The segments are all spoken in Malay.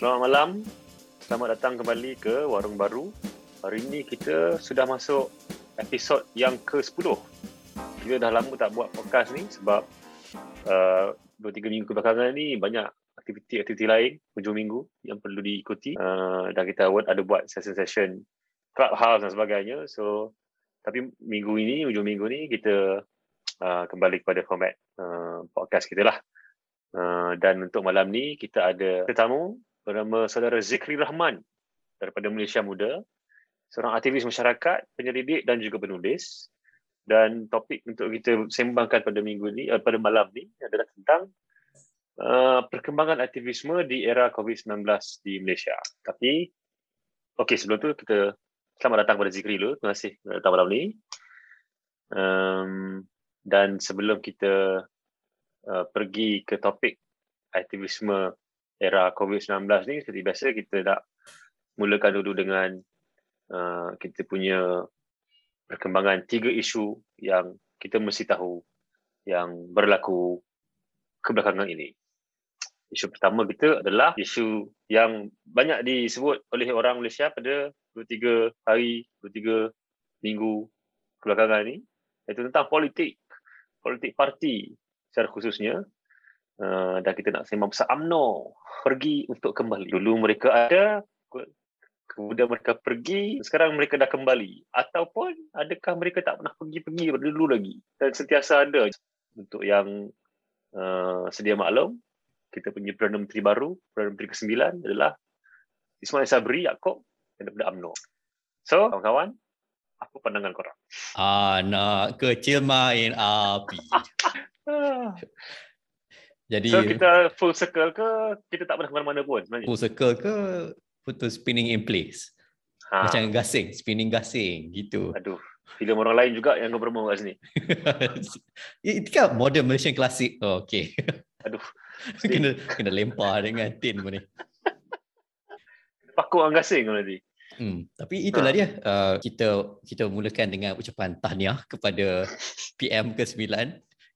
Selamat malam. Selamat datang kembali ke Warung Baru. Hari ini kita sudah masuk episod yang ke-10. Kita dah lama tak buat podcast ni sebab uh, 2-3 minggu kebelakangan ni banyak aktiviti-aktiviti lain hujung minggu yang perlu diikuti. Uh, dan kita ada buat session-session clubhouse dan sebagainya. So, tapi minggu ini, hujung minggu ni kita uh, kembali kepada format uh, podcast kita lah. Uh, dan untuk malam ni kita ada tetamu bernama saudara Zikri Rahman daripada Malaysia Muda, seorang aktivis masyarakat, penyelidik dan juga penulis. Dan topik untuk kita sembangkan pada minggu ni, uh, pada malam ni adalah tentang uh, perkembangan aktivisme di era COVID-19 di Malaysia. Tapi, okey sebelum tu kita selamat datang kepada Zikri dulu. Terima kasih datang malam ni. Um, dan sebelum kita uh, pergi ke topik aktivisme era COVID-19 ni seperti biasa kita nak mulakan dulu dengan uh, kita punya perkembangan tiga isu yang kita mesti tahu yang berlaku kebelakangan ini. Isu pertama kita adalah isu yang banyak disebut oleh orang Malaysia pada 2-3 hari, 2-3 minggu kebelakangan ini iaitu tentang politik, politik parti secara khususnya uh, dan kita nak sembang pasal UMNO pergi untuk kembali. Dulu mereka ada, kemudian mereka pergi, sekarang mereka dah kembali. Ataupun adakah mereka tak pernah pergi-pergi pada dulu lagi dan sentiasa ada. Untuk yang uh, sedia maklum, kita punya Perdana Menteri baru, Perdana Menteri ke-9 adalah Ismail Sabri Yaakob daripada UMNO. So, kawan-kawan, apa pandangan korang? Anak kecil main api. Jadi So kita full circle ke kita tak pernah ke mana-mana pun sebenarnya? Full circle ke putus spinning in place? Ha. Macam gasing, spinning gasing gitu. Aduh, filem orang lain juga yang berpromo kat sini. Itu kan modern Malaysian classic. Oh, okay. Aduh. kena kena lempar dengan tin pun ni. Pakuk orang gasing nanti. Hmm, tapi itulah ha. dia. Uh, kita kita mulakan dengan ucapan tahniah kepada PM ke-9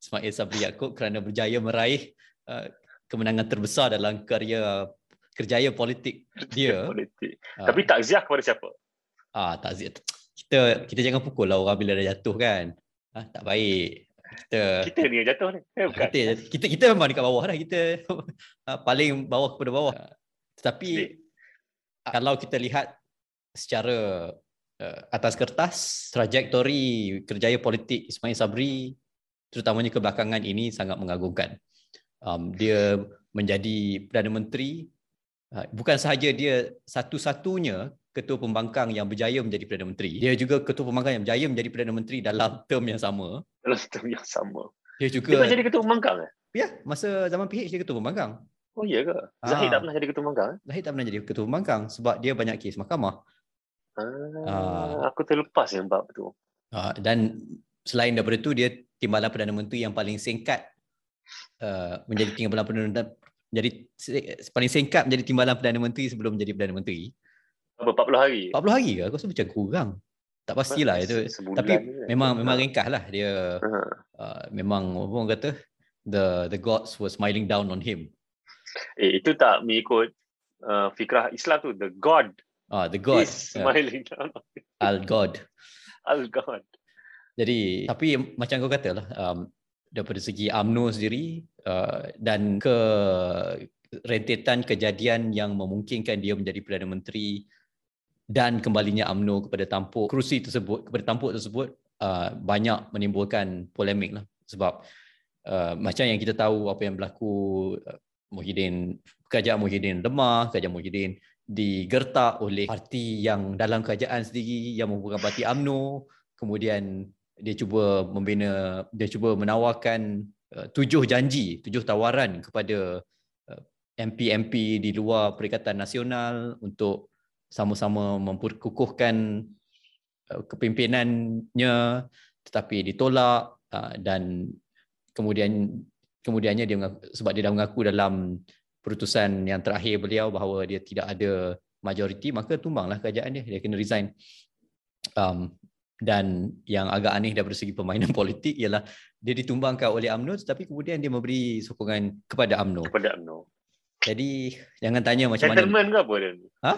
Ismail Sabri Yaakob kerana berjaya meraih uh, kemenangan terbesar dalam karya kerjaya politik dia. politik. Uh, tapi takziah kepada siapa? Ah, takziah. Kita kita jangan pukul lah orang bila dah jatuh kan. Ah, tak baik. Kita kita ni yang jatuh ni. Eh, bukan. Kita, kita kita memang dekat bawah dah. Kita uh, paling bawah kepada bawah. Tetapi uh, kalau kita lihat secara uh, atas kertas trajektori kerjaya politik Ismail Sabri terutamanya kebelakangan ini sangat mengagumkan. Um, dia menjadi Perdana Menteri, uh, bukan sahaja dia satu-satunya ketua pembangkang yang berjaya menjadi Perdana Menteri, dia juga ketua pembangkang yang berjaya menjadi Perdana Menteri dalam term yang sama. Dalam term yang sama. Dia juga dia jadi ketua pembangkang eh? Ya, masa zaman PH dia ketua pembangkang. Oh iya ke? Zahid ha. tak pernah jadi ketua pembangkang? Eh? Zahid tak pernah jadi ketua pembangkang sebab dia banyak kes mahkamah. Ah, uh, aku terlepas yang bab tu. Uh, dan selain daripada tu dia timbalan Perdana Menteri yang paling singkat uh, menjadi timbalan Perdana jadi paling singkat menjadi timbalan Perdana Menteri sebelum menjadi Perdana Menteri. Berapa 40 hari? 40 hari ke? Aku rasa macam kurang. Tak pastilah itu. Sebulan Tapi je. memang memang ringkas lah dia. Uh-huh. Uh, memang orang kata the the gods were smiling down on him. Eh itu tak mengikut uh, fikrah Islam tu the god. Ah the god. Is smiling uh, down. Al god. Al god. Jadi tapi macam kau kata lah um, daripada segi UMNO sendiri uh, dan ke rentetan kejadian yang memungkinkan dia menjadi Perdana Menteri dan kembalinya UMNO kepada tampuk kerusi tersebut kepada tampuk tersebut uh, banyak menimbulkan polemik lah. Sebab uh, macam yang kita tahu apa yang berlaku uh, Muhyiddin kerajaan Muhyiddin lemah kerajaan Muhyiddin digertak oleh parti yang dalam kerajaan sendiri yang merupakan parti UMNO kemudian dia cuba membina dia cuba menawarkan uh, tujuh janji tujuh tawaran kepada uh, MP-MP di luar Perikatan Nasional untuk sama-sama memperkukuhkan uh, kepimpinannya tetapi ditolak uh, dan kemudian kemudiannya dia mengaku, sebab dia dah mengaku dalam perutusan yang terakhir beliau bahawa dia tidak ada majoriti maka tumbanglah kerajaan dia. Dia kena resign. Um, dan yang agak aneh daripada segi permainan politik ialah dia ditumbangkan oleh UMNO tetapi kemudian dia memberi sokongan kepada UMNO. Kepada UMNO. Jadi jangan tanya macam Gentleman mana. ke apa dia? Ha?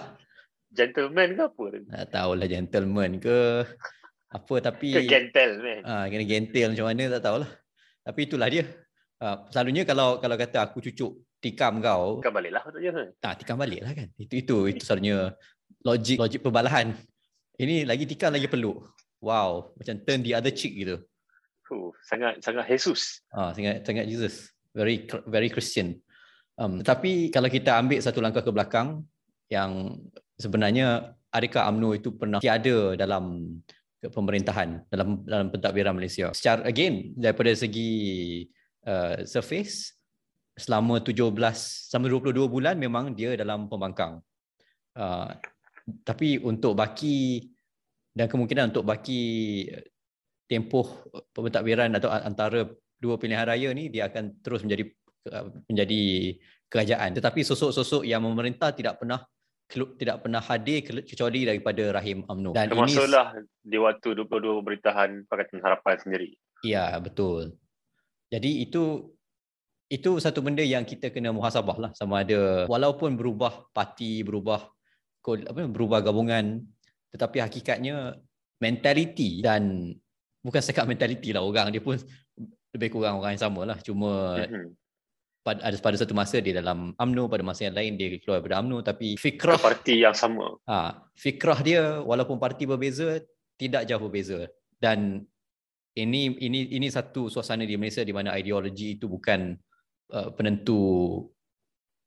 Gentleman ke apa dia? Tak tahulah gentleman ke apa tapi Ke gentleman? ah kena gentle macam mana tak tahulah. Tapi itulah dia. Ah, selalunya kalau kalau kata aku cucuk tikam kau, Bukan balik lah patutnya. tak tikam balik lah kan. Itu itu itu selalunya logik logik perbalahan. Ini lagi tikam lagi peluk. Wow, macam turn the other cheek gitu. Huh, sangat sangat Jesus. Ah, sangat sangat Jesus. Very very Christian. Um, tapi kalau kita ambil satu langkah ke belakang yang sebenarnya adakah UMNO itu pernah tiada dalam pemerintahan dalam dalam pentadbiran Malaysia. Secara again daripada segi uh, surface selama 17 selama 22 bulan memang dia dalam pembangkang. Uh, tapi untuk baki dan kemungkinan untuk baki tempoh pentadbiran atau antara dua pilihan raya ni dia akan terus menjadi uh, menjadi kerajaan. Tetapi sosok-sosok yang memerintah tidak pernah tidak pernah hadir ke- kecuali daripada rahim UMNO dan ini Termasuklah di waktu 22 pemerintahan Pakatan Harapan sendiri. ya betul. Jadi itu itu satu benda yang kita kena muhasabah lah sama ada. Walaupun berubah parti berubah apa berubah gabungan tetapi hakikatnya mentaliti dan bukan sekat mentaliti lah orang dia pun lebih kurang orang yang sama lah cuma Mhm. pada ada pada satu masa dia dalam AMNO pada masa yang lain dia keluar daripada AMNO tapi Ke fikrah parti yang sama. ha, fikrah dia walaupun parti berbeza tidak jauh berbeza dan ini ini ini satu suasana di Malaysia di mana ideologi itu bukan uh, penentu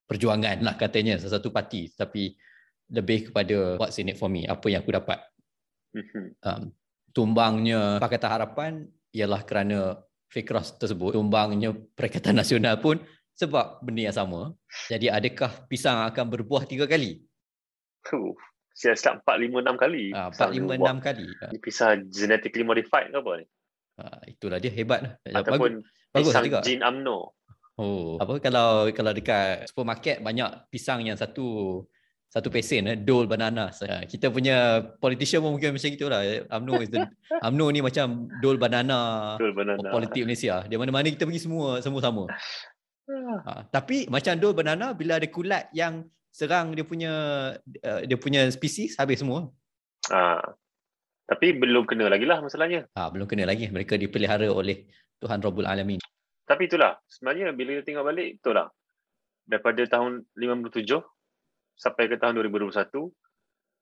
perjuangan lah katanya satu parti tapi lebih kepada what's in it for me apa yang aku dapat Mhm. um, tumbangnya Pakatan Harapan ialah kerana fikrah tersebut tumbangnya Perikatan Nasional pun sebab benda yang sama jadi adakah pisang akan berbuah tiga kali Huh. Siap-siap 4, 5, 6 kali. Ah, Pisang 4, 5, buah. 6 kali. Ah, Ni pisang genetically modified ke apa ni? ah, itulah dia hebat. lah. Bagus, Ataupun bagus pisang juga. jin UMNO. Oh, apa kalau kalau dekat supermarket banyak pisang yang satu satu pesen eh, dole banana. Ah, Kita punya politician pun mungkin macam gitulah. UMNO is the UMNO ni macam dole banana banana. politik Malaysia. Dia mana-mana kita pergi semua semua sama. Ha, tapi macam dole banana bila ada kulat yang serang dia punya uh, dia punya spesies habis semua. Ah. Tapi belum kena lagi lah masalahnya. Ah belum kena lagi mereka dipelihara oleh Tuhan Rabbul Alamin. Tapi itulah, sebenarnya bila kita tengok balik, betul lah. Daripada tahun 57 sampai ke tahun 2021,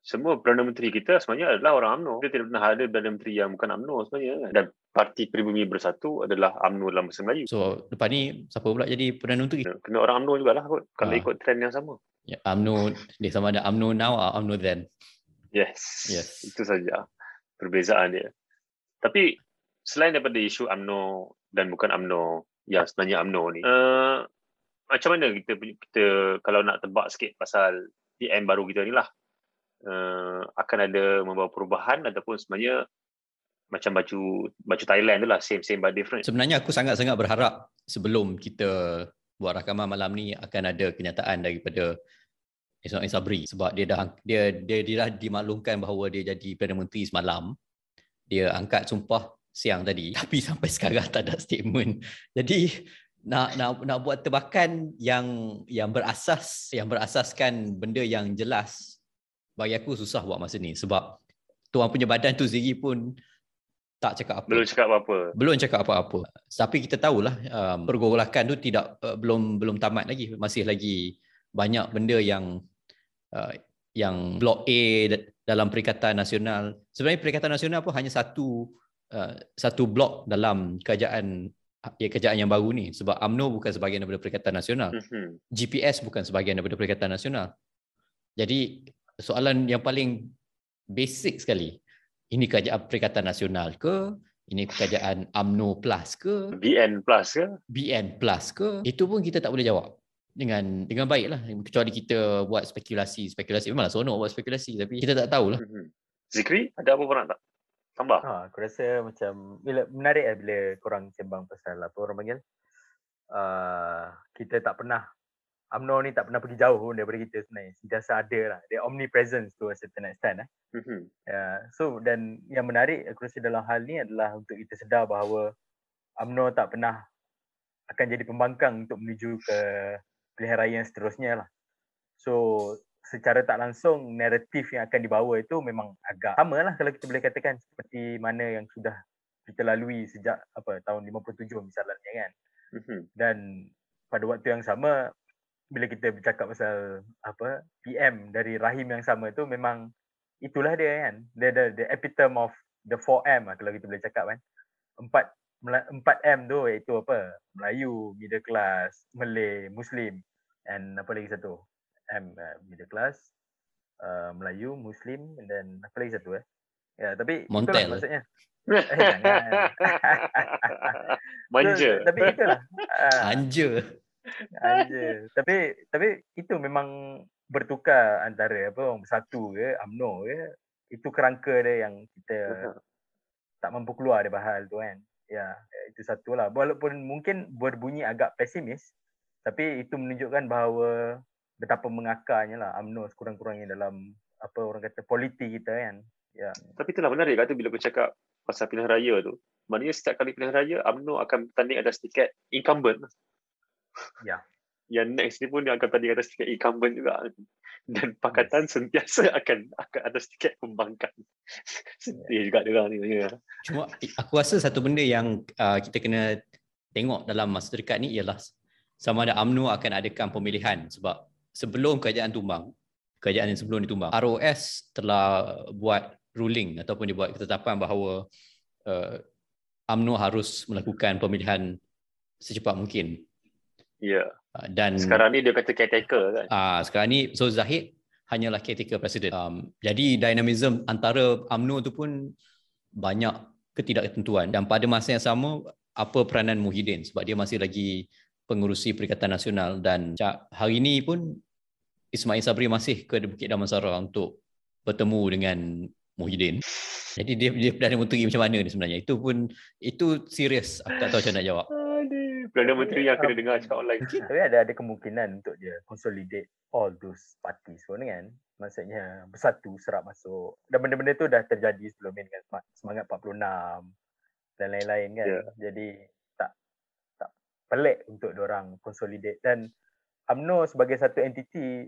semua Perdana Menteri kita sebenarnya adalah orang UMNO. Kita tidak pernah ada Perdana Menteri yang bukan UMNO sebenarnya. kan. Dan Parti Pribumi Bersatu adalah UMNO dalam bahasa Melayu. So lepas ni siapa pula jadi Perdana Menteri? Kena, orang UMNO jugalah kot, kalau Ah. ikut trend yang sama. Ya, UMNO dia sama ada UMNO now atau UMNO then. Yes. Yes. Itu saja perbezaan dia. Tapi selain daripada isu UMNO dan bukan UMNO yang sebenarnya UMNO ni, uh, macam mana kita kita kalau nak tebak sikit pasal PM baru kita ni lah, uh, akan ada membawa perubahan ataupun sebenarnya macam baju baju Thailand tu lah, same same but different. Sebenarnya aku sangat-sangat berharap sebelum kita buat rakaman malam ni akan ada kenyataan daripada Ismail Sabri sebab dia dah dia dia, dia dah dimaklumkan bahawa dia jadi Perdana Menteri semalam. Dia angkat sumpah siang tadi tapi sampai sekarang tak ada statement. Jadi nak nak nak buat tebakan yang yang berasas yang berasaskan benda yang jelas bagi aku susah buat masa ni sebab tuan punya badan tu sendiri pun tak cakap apa Belum cakap apa-apa. belum cakap apa-apa. Tapi kita tahulah um, pergolakan tu tidak uh, belum belum tamat lagi. Masih lagi banyak benda yang uh, yang blok A da- dalam Perikatan Nasional. Sebenarnya Perikatan Nasional pun hanya satu uh, satu blok dalam kerajaan ya, kerajaan yang baru ni sebab AMNO bukan sebahagian daripada Perikatan Nasional. Mhm. GPS bukan sebahagian daripada Perikatan Nasional. Jadi soalan yang paling basic sekali, ini kerajaan Perikatan Nasional ke? Ini kerajaan AMNO Plus ke? BN plus ke? BN Plus ke? Itu pun kita tak boleh jawab dengan dengan baik lah. Kecuali kita buat spekulasi. Spekulasi memanglah seronok buat spekulasi tapi kita tak tahulah. Mhm. Zikri, ada apa pun nak tak? Tambah. Ha, aku rasa macam bila menarik lah bila korang sembang pasal apa orang panggil. Uh, kita tak pernah UMNO ni tak pernah pergi jauh pun daripada kita sebenarnya. Sentiasa ada lah. Dia omnipresence to a certain extent eh. Mhm. Ya, so dan yang menarik aku rasa dalam hal ni adalah untuk kita sedar bahawa UMNO tak pernah akan jadi pembangkang untuk menuju ke pilihan raya yang seterusnya lah. So secara tak langsung naratif yang akan dibawa itu memang agak sama lah kalau kita boleh katakan seperti mana yang sudah kita lalui sejak apa tahun 57 misalnya kan. Mm-hmm. Dan pada waktu yang sama bila kita bercakap pasal apa PM dari rahim yang sama tu memang itulah dia kan. Dia the, the epitome of the 4M lah kalau kita boleh cakap kan. Empat 4M tu iaitu apa? Melayu, middle class, Malay, Muslim and apa lagi satu? M uh, middle class, uh, Melayu, Muslim dan apa lagi satu eh? Ya, tapi Montel. itulah maksudnya. eh. Manja. So, tapi itulah. Uh, Anja. Anja. Tapi tapi itu memang bertukar antara apa orang bersatu ke, UMNO ke. Itu kerangka dia yang kita tak mampu keluar dari hal tu kan. Ya, itu satu lah. Walaupun mungkin berbunyi agak pesimis, tapi itu menunjukkan bahawa betapa mengakarnya lah UMNO sekurang-kurangnya dalam apa orang kata politik kita kan. Ya. Tapi itulah menarik kata bila aku cakap pasal pilihan raya tu. Maknanya setiap kali pilihan raya, UMNO akan bertanding atas tiket incumbent. Ya. Yang next ni pun dia akan bertanding atas tiket incumbent juga. Dan pakatan yes. sentiasa akan akan atas tiket pembangkang. Sedih yeah. juga dia orang ni. Ya. Cuma aku rasa satu benda yang uh, kita kena tengok dalam masa dekat ni ialah sama ada UMNO akan adakan pemilihan sebab sebelum kerajaan tumbang, kerajaan yang sebelum ditumbang, ROS telah buat ruling ataupun dibuat ketetapan bahawa uh, UMNO harus melakukan pemilihan secepat mungkin. Ya. Yeah. Dan sekarang ni dia kata caretaker kan. Ah, uh, sekarang ni so Zahid hanyalah caretaker presiden. Um, jadi dinamism antara UMNO tu pun banyak ketidaktentuan dan pada masa yang sama apa peranan Muhyiddin sebab dia masih lagi pengurusi Perikatan Nasional dan hari ini pun Ismail Sabri masih ke Bukit Damansara untuk bertemu dengan Muhyiddin. Jadi dia dia Perdana Menteri macam mana ni sebenarnya? Itu pun itu serius. Aku tak tahu macam nak jawab. Perdana Menteri yang kena dengar cakap online. Tapi ada ada kemungkinan untuk dia consolidate all those parties pun kan. Maksudnya bersatu serap masuk. Dan benda-benda tu dah terjadi sebelum ni dengan semangat 46 dan lain-lain kan. Yeah. Jadi tak tak pelik untuk orang consolidate dan UMNO sebagai satu entiti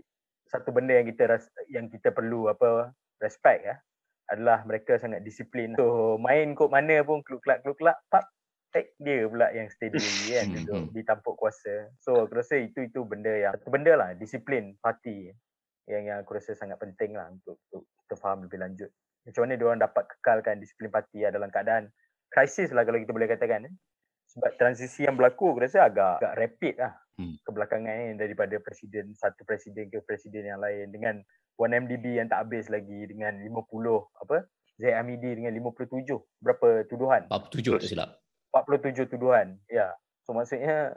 satu benda yang kita ras, yang kita perlu apa respect ya adalah mereka sangat disiplin. So main kod mana pun kluk-klak kluk-klak pap take dia pula yang steady kan duduk hmm. di tampuk kuasa. So aku rasa itu itu benda yang satu benda lah disiplin parti yang yang aku rasa sangat penting lah untuk, untuk kita faham lebih lanjut. Macam mana dia orang dapat kekalkan disiplin parti ya, dalam keadaan krisis lah kalau kita boleh katakan. Eh. Sebab transisi yang berlaku aku rasa agak, agak rapid lah hmm. kebelakangan ni daripada presiden satu presiden ke presiden yang lain dengan 1MDB yang tak habis lagi dengan 50 apa Zaid Hamidi dengan 57 berapa tuduhan? 47 tak silap. 47 tuduhan ya. So maksudnya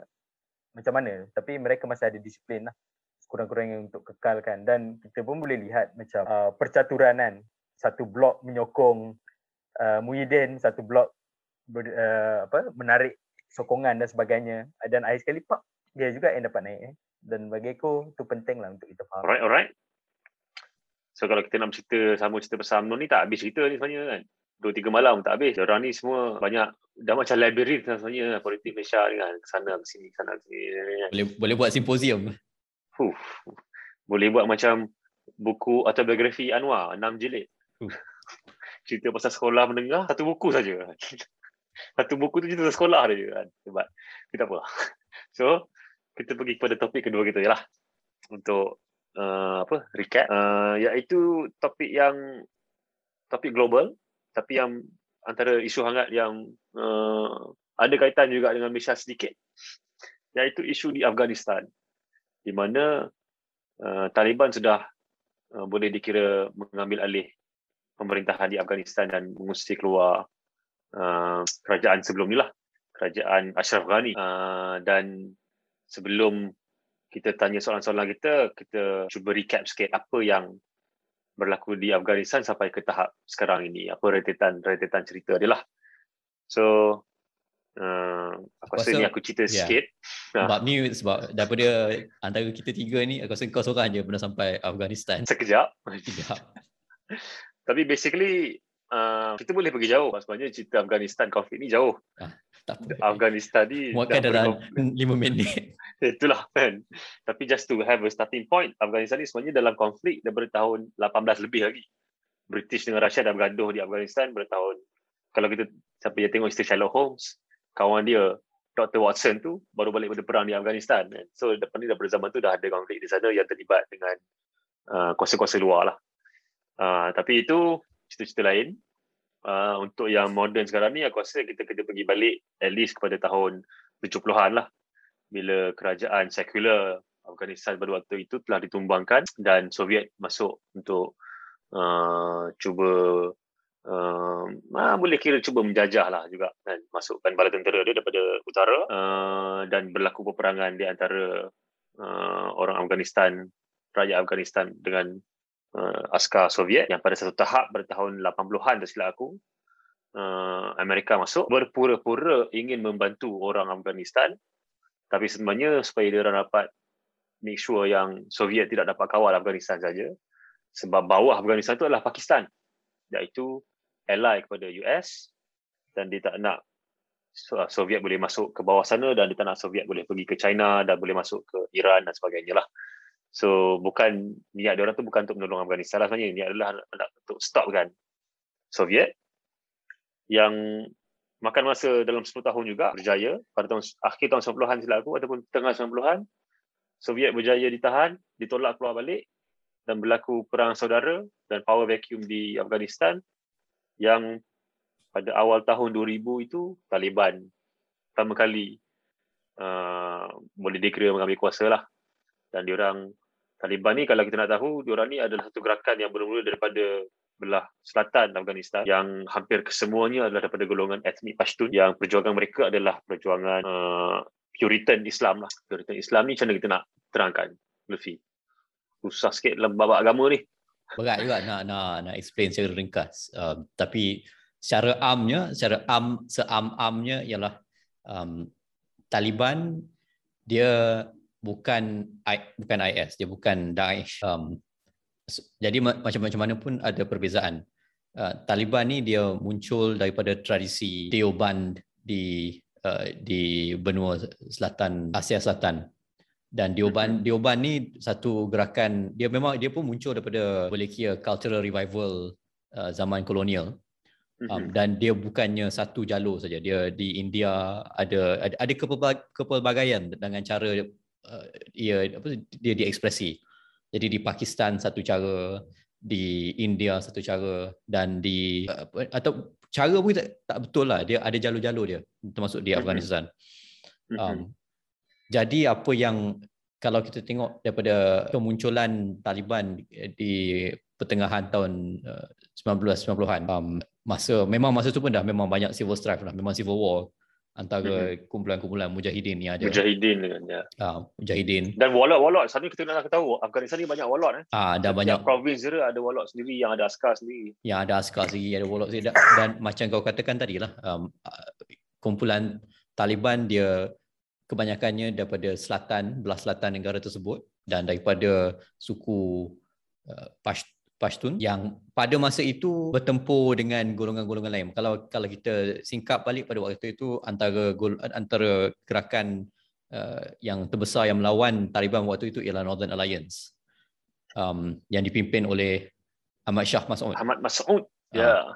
macam mana? Tapi mereka masih ada disiplin lah. Kurang-kurangnya untuk kekalkan. Dan kita pun boleh lihat macam uh, percaturan kan satu blok menyokong uh, Muhyiddin satu blok ber, uh, apa menarik sokongan dan sebagainya. Dan akhir sekali pak dia juga yang dapat naik eh. dan bagi aku tu penting lah untuk kita faham. Alright alright. So kalau kita nak cerita sama cerita pasal UMNO ni tak habis cerita ni sebenarnya kan? Dua tiga malam tak habis. Orang ni semua banyak dah macam labyrinth lah sebenarnya politik Malaysia ni kan? Sana ke sini sana ke sini kan. boleh boleh buat simposium. Huh. boleh buat macam buku autobiografi Anwar enam jilid. Uh. cerita pasal sekolah menengah satu buku saja. Satu buku tu cerita sekolah dia kan? Sebab kita apa so kita pergi kepada topik kedua kita lah. Untuk uh, apa recap. Uh, iaitu topik yang topik global tapi yang antara isu hangat yang uh, ada kaitan juga dengan Malaysia sedikit iaitu isu di Afghanistan di mana uh, Taliban sudah uh, boleh dikira mengambil alih pemerintahan di Afghanistan dan mengusir keluar uh, kerajaan sebelum ni lah. Kerajaan Ashraf Ghani. Uh, dan sebelum kita tanya soalan-soalan kita, kita cuba recap sikit apa yang berlaku di Afghanistan sampai ke tahap sekarang ini. Apa rentetan-rentetan cerita dia lah. So, uh, aku rasa ni aku cerita yeah. sikit. Sebab ni, sebab daripada antara kita tiga ni, aku rasa kau seorang je pernah sampai Afghanistan. Sekejap. Sekejap. Tapi basically, uh, kita boleh pergi jauh. Sebenarnya cerita Afghanistan konflik ni jauh. Ah tak apa. Afghanistan ni muatkan dalam 5 minit itulah kan. Tapi just to have a starting point, Afghanistan ni sebenarnya dalam konflik daripada tahun 18 lebih lagi. British dengan Russia dah bergaduh di Afghanistan pada tahun kalau kita siapa yang tengok cerita Sherlock Holmes, kawan dia Dr. Watson tu baru balik pada perang di Afghanistan. Kan. So depan ni daripada zaman tu dah ada konflik di sana yang terlibat dengan uh, kuasa-kuasa luar lah. Uh, tapi itu cerita-cerita lain. Uh, untuk yang moden sekarang ni aku rasa kita kena pergi balik at least kepada tahun 70-an lah bila kerajaan sekular Afghanistan pada waktu itu telah ditumbangkan dan Soviet masuk untuk uh, cuba uh, boleh kira cuba menjajah lah juga kan masukkan bala tentera dia daripada utara uh, dan berlaku peperangan di antara uh, orang Afghanistan rakyat Afghanistan dengan uh, askar Soviet yang pada satu tahap pada tahun 80-an tersilap aku uh, Amerika masuk berpura-pura ingin membantu orang Afghanistan tapi sebenarnya supaya dia orang dapat make sure yang Soviet tidak dapat kawal Afghanistan saja sebab bawah Afghanistan itu adalah Pakistan iaitu ally kepada US dan dia tak nak Soviet boleh masuk ke bawah sana dan dia tak nak Soviet boleh pergi ke China dan boleh masuk ke Iran dan sebagainya lah. So bukan niat dia orang tu bukan untuk menolong Afghanistan lah sebenarnya. Niat adalah nak untuk stopkan Soviet yang makan masa dalam 10 tahun juga berjaya. Pada tahun akhir tahun 90-an silap aku ataupun tengah 90-an Soviet berjaya ditahan, ditolak keluar balik dan berlaku perang saudara dan power vacuum di Afghanistan yang pada awal tahun 2000 itu Taliban pertama kali uh, boleh dikira mengambil kuasa lah. Dan diorang Taliban ni kalau kita nak tahu, diorang ni adalah satu gerakan yang bermula daripada belah selatan Afghanistan yang hampir kesemuanya adalah daripada golongan etnik Pashtun yang perjuangan mereka adalah perjuangan uh, Puritan Islam lah. Puritan Islam ni macam mana kita nak terangkan, Luffy? Susah sikit dalam babak agama ni. Berat juga nak nak nak explain secara ringkas. Uh, tapi secara amnya, secara am seam-amnya ialah um, Taliban dia bukan bukan IS dia bukan Daesh um, jadi macam-macam mana pun ada perbezaan uh, Taliban ni dia muncul daripada tradisi Deoband di uh, di benua selatan Asia Selatan dan Deoband mm-hmm. Deoband ni satu gerakan dia memang dia pun muncul daripada boleh kira cultural revival uh, zaman kolonial um, mm-hmm. dan dia bukannya satu jalur saja dia di India ada ada, ada kepelbagaian dengan cara uh, ia apa dia diekspresi. Jadi di Pakistan satu cara, di India satu cara dan di uh, atau cara pun tak, tak betul lah. Dia ada jalur-jalur dia termasuk di Afghanistan. Um, jadi apa yang kalau kita tengok daripada kemunculan Taliban di pertengahan tahun uh, 1990-an um, masa memang masa tu pun dah memang banyak civil strife lah memang civil war antara mm-hmm. kumpulan-kumpulan mujahidin ni ada. Mujahidin ya. Ah, mujahidin. Dan walot-walot. Sana kita nak tahu Afghanistan ni banyak walot eh. Ah, ada banyak provinsi dia ada walot sendiri yang ada askar sendiri. Yang ada askar sendiri, ada walot sendiri dan macam kau katakan tadi lah um, kumpulan Taliban dia kebanyakannya daripada selatan, belah selatan negara tersebut dan daripada suku uh, Pasht Pashtun yang pada masa itu bertempur dengan golongan-golongan lain. Kalau kalau kita singkap balik pada waktu itu antara antara gerakan uh, yang terbesar yang melawan Taliban waktu itu ialah Northern Alliance um, yang dipimpin oleh Ahmad Shah Mas'ud. Ahmad Mas'ud. Uh. Ya.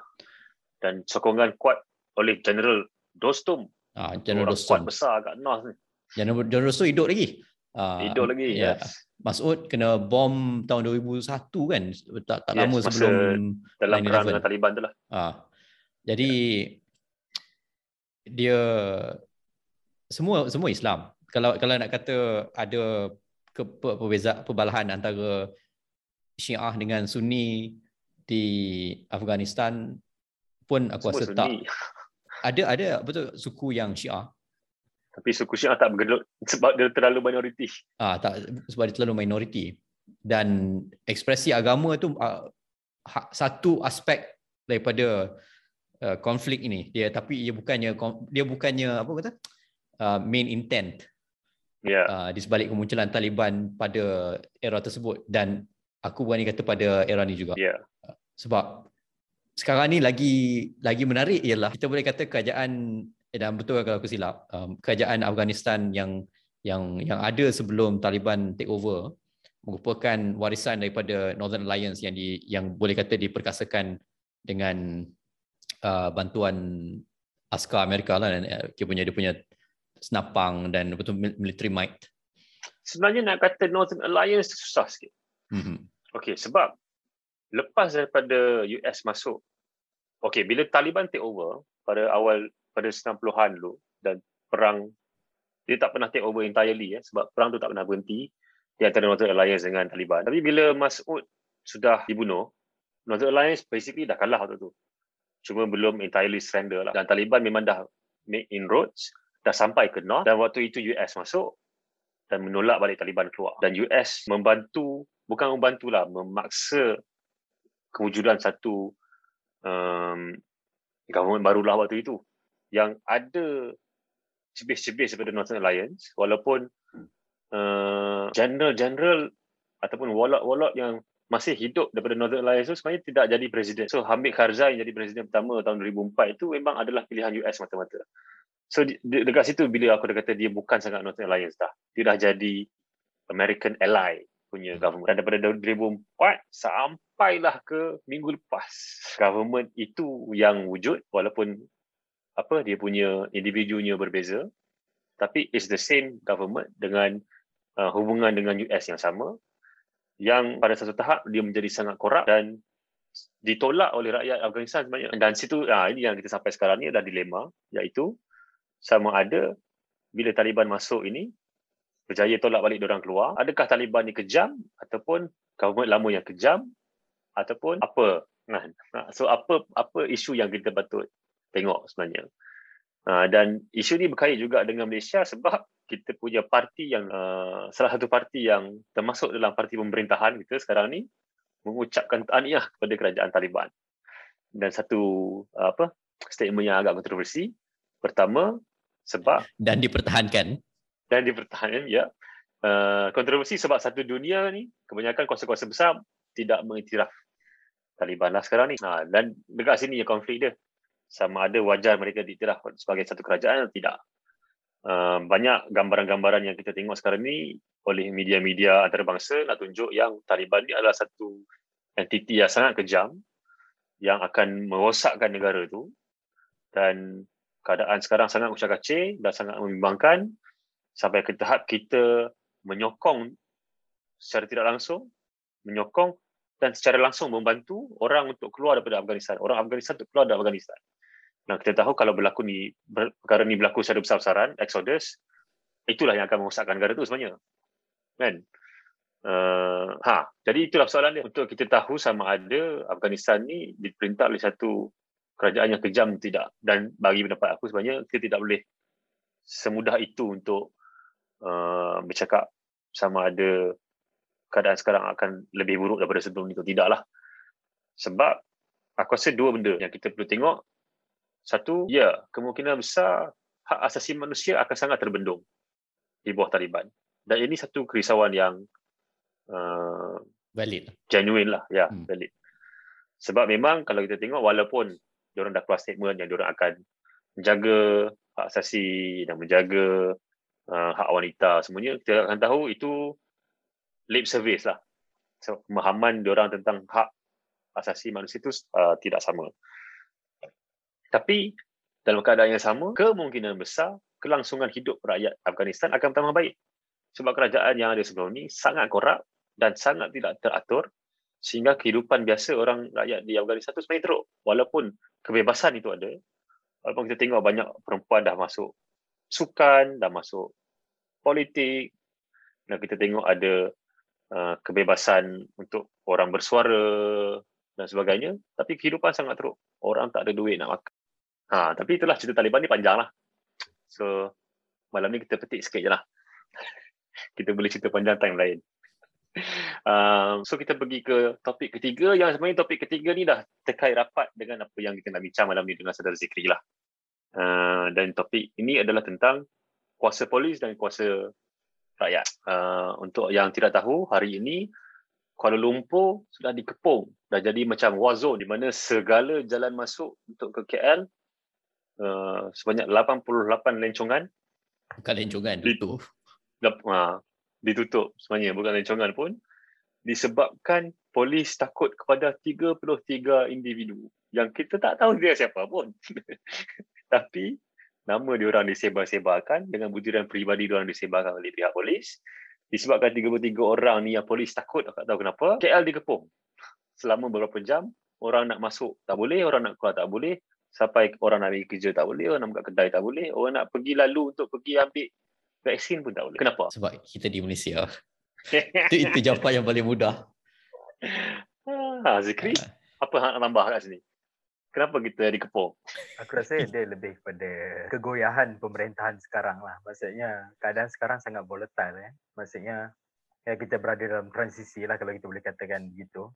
Dan sokongan kuat oleh General Dostum. Ah, General Dostum. Kuat besar kat North ni. General, General Dostum hidup lagi. Uh, hidup lagi. Ya. Yes. Mas'ud kena bom tahun 2001 kan tak tak yes, lama sebelum dalam perang dengan Taliban tu lah. Ha. Jadi dia semua semua Islam. Kalau kalau nak kata ada ke, perbezaan perbalahan antara Syiah dengan Sunni di Afghanistan pun aku semua rasa Sunni. tak ada ada betul suku yang Syiah tapi suku Syiah tak bergelut sebab dia terlalu minoriti. Ah tak sebab dia terlalu minoriti. Dan ekspresi agama tu uh, satu aspek daripada uh, konflik ini. Dia tapi dia bukannya dia bukannya apa kata? Uh, main intent. Ya. Yeah. Uh, di sebalik kemunculan Taliban pada era tersebut dan aku berani kata pada era ni juga. Ya. Yeah. Uh, sebab sekarang ni lagi lagi menarik ialah kita boleh kata kerajaan dan betul kalau aku silap um, kerajaan Afghanistan yang yang yang ada sebelum Taliban take over merupakan warisan daripada Northern Alliance yang di yang boleh kata diperkasakan dengan uh, bantuan askar Amerika lah dan uh, dia punya dia punya senapang dan betul military might. Sebenarnya nak kata Northern Alliance susah sikit. Mm-hmm. Okay, sebab lepas daripada US masuk, okay, bila Taliban take over pada awal pada 90-an dulu dan perang dia tak pernah take over entirely ya sebab perang tu tak pernah berhenti di antara Northern Alliance dengan Taliban. Tapi bila Mas'ud sudah dibunuh, Northern Alliance basically dah kalah waktu tu. Cuma belum entirely surrender lah. Dan Taliban memang dah make inroads, dah sampai ke North dan waktu itu US masuk dan menolak balik Taliban keluar. Dan US membantu, bukan membantulah, memaksa kewujudan satu um, government barulah waktu itu yang ada cebis-cebis daripada Northern Alliance walaupun uh, general-general ataupun wallet-wallet yang masih hidup daripada Northern Alliance tu sebenarnya tidak jadi presiden. So Hamid Karzai yang jadi presiden pertama tahun 2004 itu memang adalah pilihan US mata-mata. So de- dekat situ bila aku dah kata dia bukan sangat Northern Alliance dah. Dia dah jadi American ally punya government. Dan daripada 2004 sampailah ke minggu lepas government itu yang wujud walaupun apa dia punya individunya berbeza tapi it's the same government dengan uh, hubungan dengan US yang sama yang pada satu tahap dia menjadi sangat korup dan ditolak oleh rakyat Afghanistan sebenarnya. Dan situ ah ini yang kita sampai sekarang ni adalah dilema iaitu sama ada bila Taliban masuk ini berjaya tolak balik orang keluar adakah Taliban ni kejam ataupun government lama yang kejam ataupun apa? Kan so apa apa isu yang kita patut tengok sebenarnya. Uh, dan isu ni berkait juga dengan Malaysia sebab kita punya parti yang uh, salah satu parti yang termasuk dalam parti pemerintahan kita sekarang ni mengucapkan tahniah kepada kerajaan Taliban. Dan satu uh, apa statement yang agak kontroversi. Pertama sebab dan dipertahankan dan dipertahankan ya. Uh, kontroversi sebab satu dunia ni kebanyakan kuasa-kuasa besar tidak mengiktiraf Taliban lah sekarang ni. Nah, dan dekat sini ya konflik dia sama ada wajar mereka diiktiraf sebagai satu kerajaan atau tidak. Uh, banyak gambaran-gambaran yang kita tengok sekarang ni oleh media-media antarabangsa nak tunjuk yang Taliban ni adalah satu entiti yang sangat kejam yang akan merosakkan negara itu dan keadaan sekarang sangat ucap kacir dan sangat membimbangkan sampai ke tahap kita menyokong secara tidak langsung menyokong dan secara langsung membantu orang untuk keluar daripada Afghanistan. Orang Afghanistan untuk keluar dari Afghanistan dan kita tahu kalau berlaku ni perkara ni berlaku secara besar-besaran, Exodus, itulah yang akan merosakkan negara itu sebenarnya. Kan? Uh, ha, jadi itulah soalan dia untuk kita tahu sama ada Afghanistan ni diperintah oleh satu kerajaan yang kejam tidak dan bagi pendapat aku sebenarnya kita tidak boleh semudah itu untuk uh, bercakap sama ada keadaan sekarang akan lebih buruk daripada sebelum itu tidaklah sebab aku rasa dua benda yang kita perlu tengok satu, ya, kemungkinan besar hak asasi manusia akan sangat terbendung di bawah Taliban. Dan ini satu kerisauan yang uh, valid. Genuine lah, ya, hmm. valid. Sebab memang kalau kita tengok walaupun diorang dah keluar statement yang diorang akan menjaga hak asasi dan menjaga uh, hak wanita semuanya, kita akan tahu itu lip service lah. So, pemahaman diorang tentang hak asasi manusia itu uh, tidak sama. Tapi dalam keadaan yang sama, kemungkinan besar kelangsungan hidup rakyat Afghanistan akan bertambah baik. Sebab kerajaan yang ada sebelum ini sangat korup dan sangat tidak teratur sehingga kehidupan biasa orang rakyat di Afghanistan itu sebenarnya teruk. Walaupun kebebasan itu ada, walaupun kita tengok banyak perempuan dah masuk sukan, dah masuk politik, dan kita tengok ada uh, kebebasan untuk orang bersuara dan sebagainya, tapi kehidupan sangat teruk. Orang tak ada duit nak makan. Ha, tapi itulah cerita Taliban ni panjang lah. So, malam ni kita petik sikit je lah. kita boleh cerita panjang time lain. Um, so, kita pergi ke topik ketiga yang sebenarnya topik ketiga ni dah terkait rapat dengan apa yang kita nak bincang malam ni dengan saudara Zikri lah. Uh, dan topik ini adalah tentang kuasa polis dan kuasa rakyat. Uh, untuk yang tidak tahu, hari ini Kuala Lumpur sudah dikepung. Dah jadi macam war zone di mana segala jalan masuk untuk ke KL uh, sebanyak 88 lencongan bukan lencongan itu uh, ditutup sebenarnya bukan rancangan pun disebabkan polis takut kepada 33 individu yang kita tak tahu dia siapa pun. Tapi nama dia orang disebar-sebarkan dengan butiran peribadi dia orang disebarkan oleh pihak polis. Disebabkan 33 orang ni yang polis takut tak tahu kenapa, KL dikepung. Selama beberapa jam, orang nak masuk tak boleh, orang nak keluar tak boleh, sampai orang nak pergi kerja tak boleh, orang nak buka kedai tak boleh, orang nak pergi lalu untuk pergi ambil vaksin pun tak boleh. Kenapa? Sebab kita di Malaysia. itu, itu jawapan yang paling mudah. Ha, Zikri, uh. apa hak nak tambah kat sini? Kenapa kita dikepung? Aku rasa dia lebih pada kegoyahan pemerintahan sekarang lah. Maksudnya keadaan sekarang sangat volatile. Eh. Maksudnya ya, kita berada dalam transisi lah kalau kita boleh katakan begitu.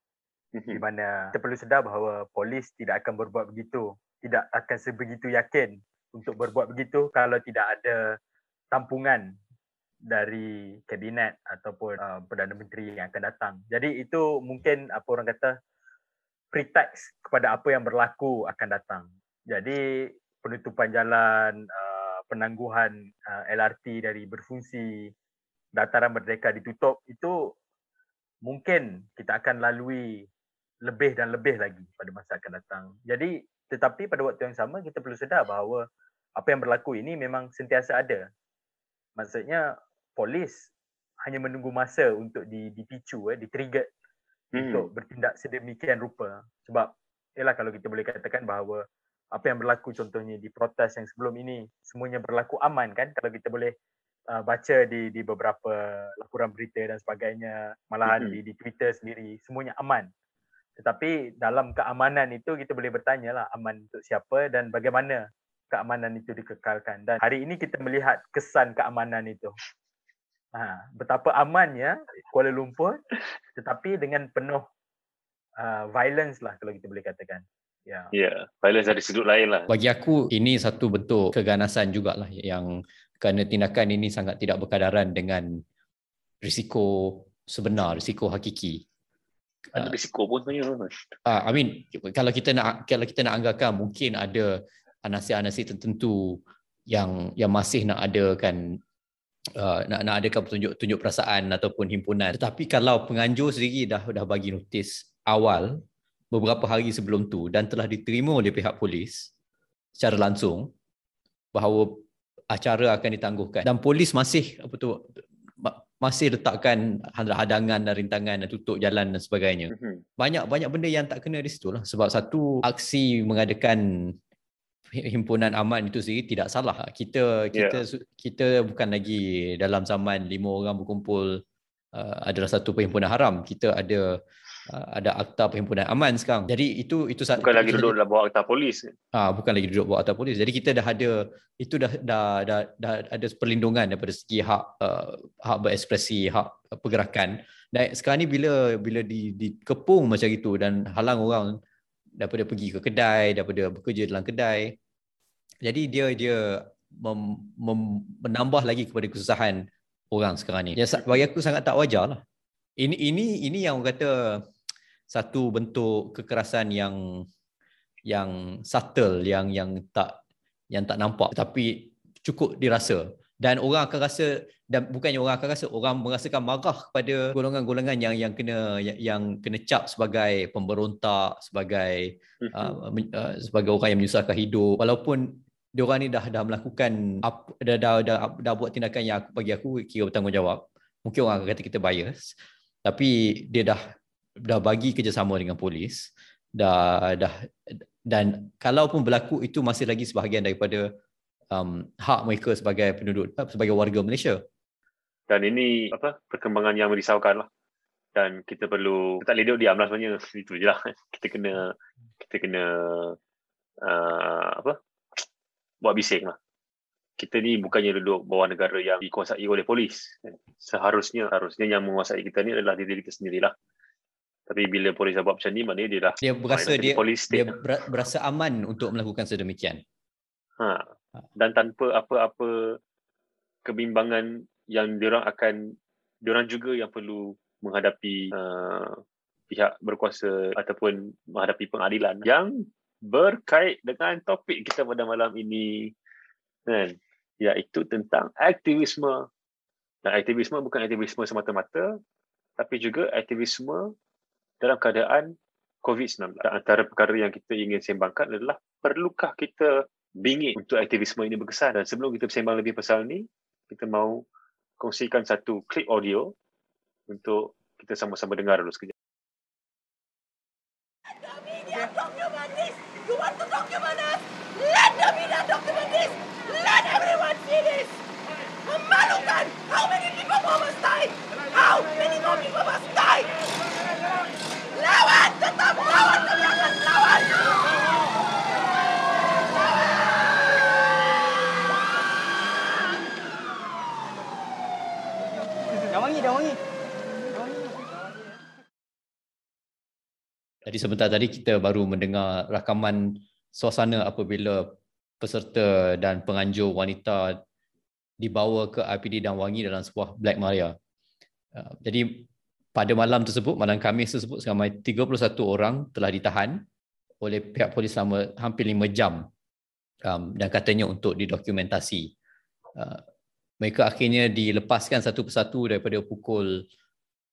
Mhm. Di mana kita perlu sedar bahawa polis tidak akan berbuat begitu. Tidak akan sebegitu yakin untuk berbuat begitu kalau tidak ada tampungan dari kabinet ataupun uh, Perdana Menteri yang akan datang. Jadi itu mungkin apa orang kata pretext kepada apa yang berlaku akan datang. Jadi penutupan jalan, uh, penangguhan uh, LRT dari berfungsi, dataran merdeka ditutup itu mungkin kita akan lalui lebih dan lebih lagi pada masa akan datang. Jadi tetapi pada waktu yang sama kita perlu sedar bahawa apa yang berlaku ini memang sentiasa ada maksudnya polis hanya menunggu masa untuk dipicu eh ditrigger hmm. untuk bertindak sedemikian rupa sebab ialah kalau kita boleh katakan bahawa apa yang berlaku contohnya di protes yang sebelum ini semuanya berlaku aman kan kalau kita boleh uh, baca di di beberapa laporan berita dan sebagainya malahan hmm. di di Twitter sendiri semuanya aman tetapi dalam keamanan itu kita boleh bertanya lah aman untuk siapa dan bagaimana keamanan itu dikekalkan dan hari ini kita melihat kesan keamanan itu. Ha, betapa amannya Kuala Lumpur tetapi dengan penuh uh, violence lah kalau kita boleh katakan. Ya, yeah. yeah, violence dari sudut lain lah. Bagi aku ini satu bentuk keganasan jugalah yang kerana tindakan ini sangat tidak berkadaran dengan risiko sebenar, risiko hakiki. Ada risiko pun sebenarnya. Uh, I mean, kalau kita nak kalau kita nak anggarkan mungkin ada anasi-anasi tertentu yang yang masih nak adakan uh, nak nak adakan tunjuk tunjuk perasaan ataupun himpunan. Tetapi kalau penganjur sendiri dah dah bagi notis awal beberapa hari sebelum tu dan telah diterima oleh pihak polis secara langsung bahawa acara akan ditangguhkan. Dan polis masih apa tu masih letakkan hadangan dan rintangan dan tutup jalan dan sebagainya. Mhm. Banyak banyak benda yang tak kena di situ lah. Sebab satu aksi mengadakan himpunan aman itu sendiri tidak salah. Kita kita yeah. kita bukan lagi dalam zaman lima orang berkumpul uh, adalah satu perhimpunan haram. Kita ada ada akta perhimpunan aman sekarang. Jadi itu itu bukan lagi duduk dalam bawah akta polis. Ah bukan lagi duduk bawah akta polis. Jadi kita dah ada itu dah dah dah, dah ada perlindungan daripada segi hak uh, hak berekspresi, hak pergerakan. Dan sekarang ni bila bila di dikepung macam itu dan halang orang daripada pergi ke kedai, daripada bekerja dalam kedai, jadi dia dia mem, mem, menambah lagi kepada kesusahan orang sekarang ni. Ya bagi aku sangat tak wajar lah. Ini ini ini yang orang kata satu bentuk kekerasan yang yang subtle yang yang tak yang tak nampak tapi cukup dirasa dan orang akan rasa dan bukannya orang akan rasa orang merasakan marah kepada golongan-golongan yang yang kena yang, yang kena cap sebagai pemberontak sebagai uh, uh, sebagai orang yang menyusahkan hidup walaupun dia orang ni dah dah melakukan dah, dah dah dah dah buat tindakan yang aku, bagi aku kira bertanggungjawab. Mungkin orang akan kata kita bias. Tapi dia dah dah bagi kerjasama dengan polis. Dah dah dan kalaupun berlaku itu masih lagi sebahagian daripada um, hak mereka sebagai penduduk sebagai warga Malaysia. Dan ini apa perkembangan yang merisaukan lah. Dan kita perlu kita tak boleh diam lah sebenarnya itu je lah. Kita kena kita kena uh, apa buat bising lah. Kita ni bukannya duduk bawah negara yang dikuasai oleh polis. Seharusnya harusnya yang menguasai kita ni adalah diri kita sendirilah. Tapi bila polis buat macam ni, maknanya dia dah dia berasa dia polis dia berasa aman untuk melakukan sedemikian. Ha. Dan tanpa apa-apa kebimbangan yang diorang akan diorang juga yang perlu menghadapi uh, pihak berkuasa ataupun menghadapi pengadilan yang berkait dengan topik kita pada malam ini kan iaitu tentang aktivisme Dan aktivisme bukan aktivisme semata-mata tapi juga aktivisme dalam keadaan COVID-19. Antara perkara yang kita ingin sembangkan adalah perlukah kita bingit untuk aktivisme ini berkesan dan sebelum kita bersembang lebih pasal ni kita mau kongsikan satu klip audio untuk kita sama-sama dengar dulu sekejap. Memalukan! How many people must die? How many more people must die? Lawan! Tetap lawan! Kami akan lawan! Dah wangi, dah wangi. Jadi sebentar tadi kita baru mendengar rakaman suasana apabila peserta dan penganjur wanita dibawa ke IPD dan Wangi dalam sebuah Black Maria. Uh, jadi pada malam tersebut, malam Khamis tersebut, seramai 31 orang telah ditahan oleh pihak polis selama hampir 5 jam um, dan katanya untuk didokumentasi. Uh, mereka akhirnya dilepaskan satu persatu daripada pukul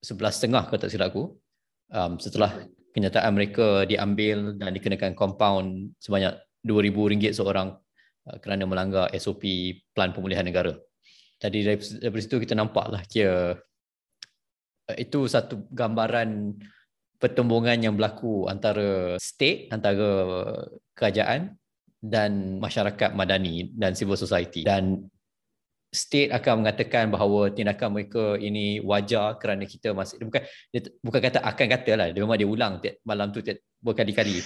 11.30 kalau tak silap aku. Um, setelah kenyataan mereka diambil dan dikenakan kompaun sebanyak RM2,000 seorang uh, kerana melanggar SOP Plan Pemulihan Negara. Jadi dari, dari situ kita nampaklah kira uh, itu satu gambaran pertembungan yang berlaku antara state, antara kerajaan dan masyarakat madani dan civil society. Dan state akan mengatakan bahawa tindakan mereka ini wajar kerana kita masih bukan dia, bukan kata akan kata lah. Dia memang dia ulang tiap, malam tu tiap, berkali-kali.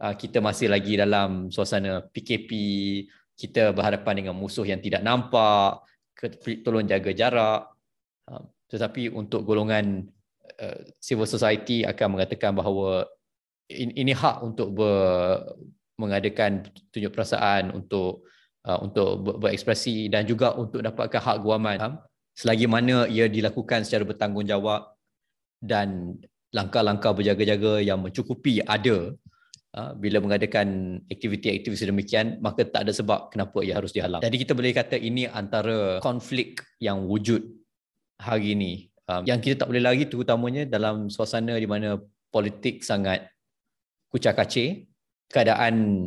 Uh, kita masih lagi dalam suasana PKP kita berhadapan dengan musuh yang tidak nampak tolong jaga jarak. Uh, tetapi untuk golongan uh, civil society akan mengatakan bahawa ini, ini hak untuk ber, mengadakan tunjuk perasaan untuk uh, untuk ber- berekspresi dan juga untuk dapatkan hak guaman selagi mana ia dilakukan secara bertanggungjawab dan langkah-langkah berjaga-jaga yang mencukupi ada uh, bila mengadakan aktiviti-aktiviti demikian maka tak ada sebab kenapa ia harus dihalang. Jadi kita boleh kata ini antara konflik yang wujud hari ini. Um, yang kita tak boleh lari terutamanya dalam suasana di mana politik sangat kucak kacir, keadaan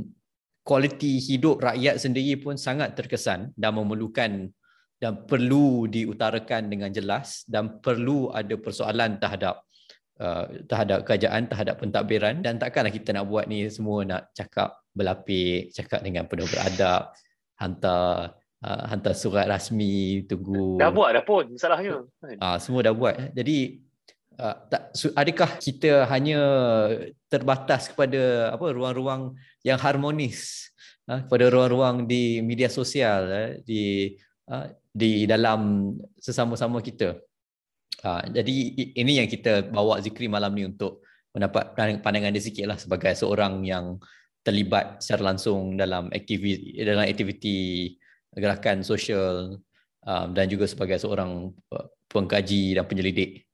kualiti hidup rakyat sendiri pun sangat terkesan dan memerlukan dan perlu diutarakan dengan jelas dan perlu ada persoalan terhadap uh, terhadap kerajaan, terhadap pentadbiran dan takkanlah kita nak buat ni semua nak cakap berlapik, cakap dengan penuh beradab, hantar uh, hantar surat rasmi, tunggu. Dah buat dah pun masalahnya. Uh, semua dah buat. Jadi tak, adakah kita hanya terbatas kepada apa ruang-ruang yang harmonis uh, kepada ruang-ruang di media sosial uh, di uh, di dalam sesama-sama kita? Jadi ini yang kita bawa zikri malam ni untuk mendapat pandangan dia sikit lah sebagai seorang yang terlibat secara langsung dalam aktiviti dalam aktiviti gerakan sosial dan juga sebagai seorang pengkaji dan penyelidik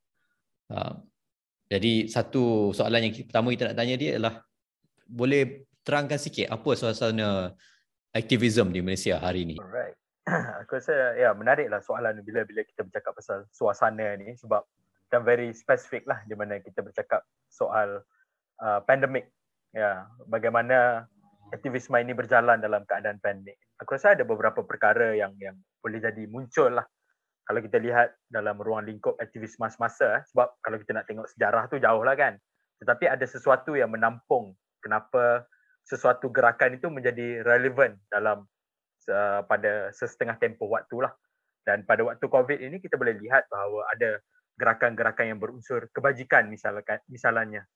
jadi satu soalan yang pertama kita nak tanya dia adalah boleh terangkan sikit apa suasana aktivisme di Malaysia hari ini? Alright. Aku rasa ya menariklah soalan bila bila kita bercakap pasal suasana ni sebab kan very specific lah di mana kita bercakap soal uh, pandemik ya bagaimana aktivisme ini berjalan dalam keadaan pandemik. Aku rasa ada beberapa perkara yang yang boleh jadi muncul lah kalau kita lihat dalam ruang lingkup aktivis masa-masa eh, sebab kalau kita nak tengok sejarah tu jauh lah kan. Tetapi ada sesuatu yang menampung kenapa sesuatu gerakan itu menjadi relevan dalam uh, pada sesetengah tempoh waktu lah. Dan pada waktu covid ini kita boleh lihat bahawa ada gerakan-gerakan yang berunsur kebajikan misalkan misalnya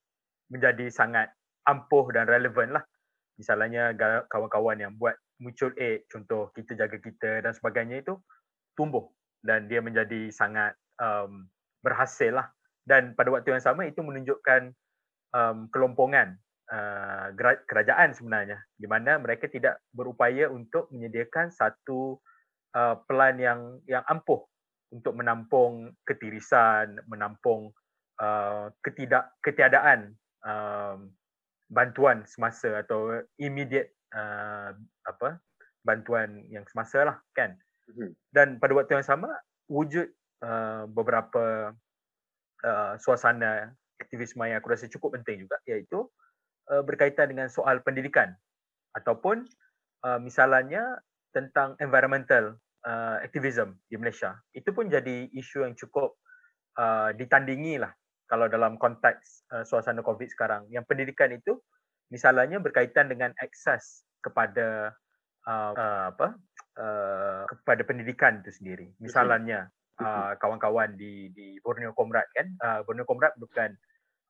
menjadi sangat ampuh dan relevan lah. Misalnya kawan-kawan yang buat muncul aid contoh kita jaga kita dan sebagainya itu tumbuh dan dia menjadi sangat um, berhasil lah. Dan pada waktu yang sama itu menunjukkan um, kelompongan uh, kerajaan sebenarnya di mana mereka tidak berupaya untuk menyediakan satu uh, pelan yang yang ampuh untuk menampung ketirisan, menampung uh, ketidak ketiadaan um, bantuan semasa atau immediate uh, apa bantuan yang semasa lah kan. Mhm. Dan pada waktu yang sama wujud uh, beberapa uh, suasana aktivisme yang aku rasa cukup penting juga iaitu uh, berkaitan dengan soal pendidikan ataupun uh, misalnya tentang environmental uh, activism di Malaysia. Itu pun jadi isu yang cukup uh, ditandingi lah kalau dalam konteks uh, suasana COVID sekarang. Yang pendidikan itu misalnya berkaitan dengan akses kepada uh, uh, apa uh, kepada pendidikan itu sendiri. Misalnya uh, kawan-kawan di di Borneo Komrad kan, uh, Borneo Komrad bukan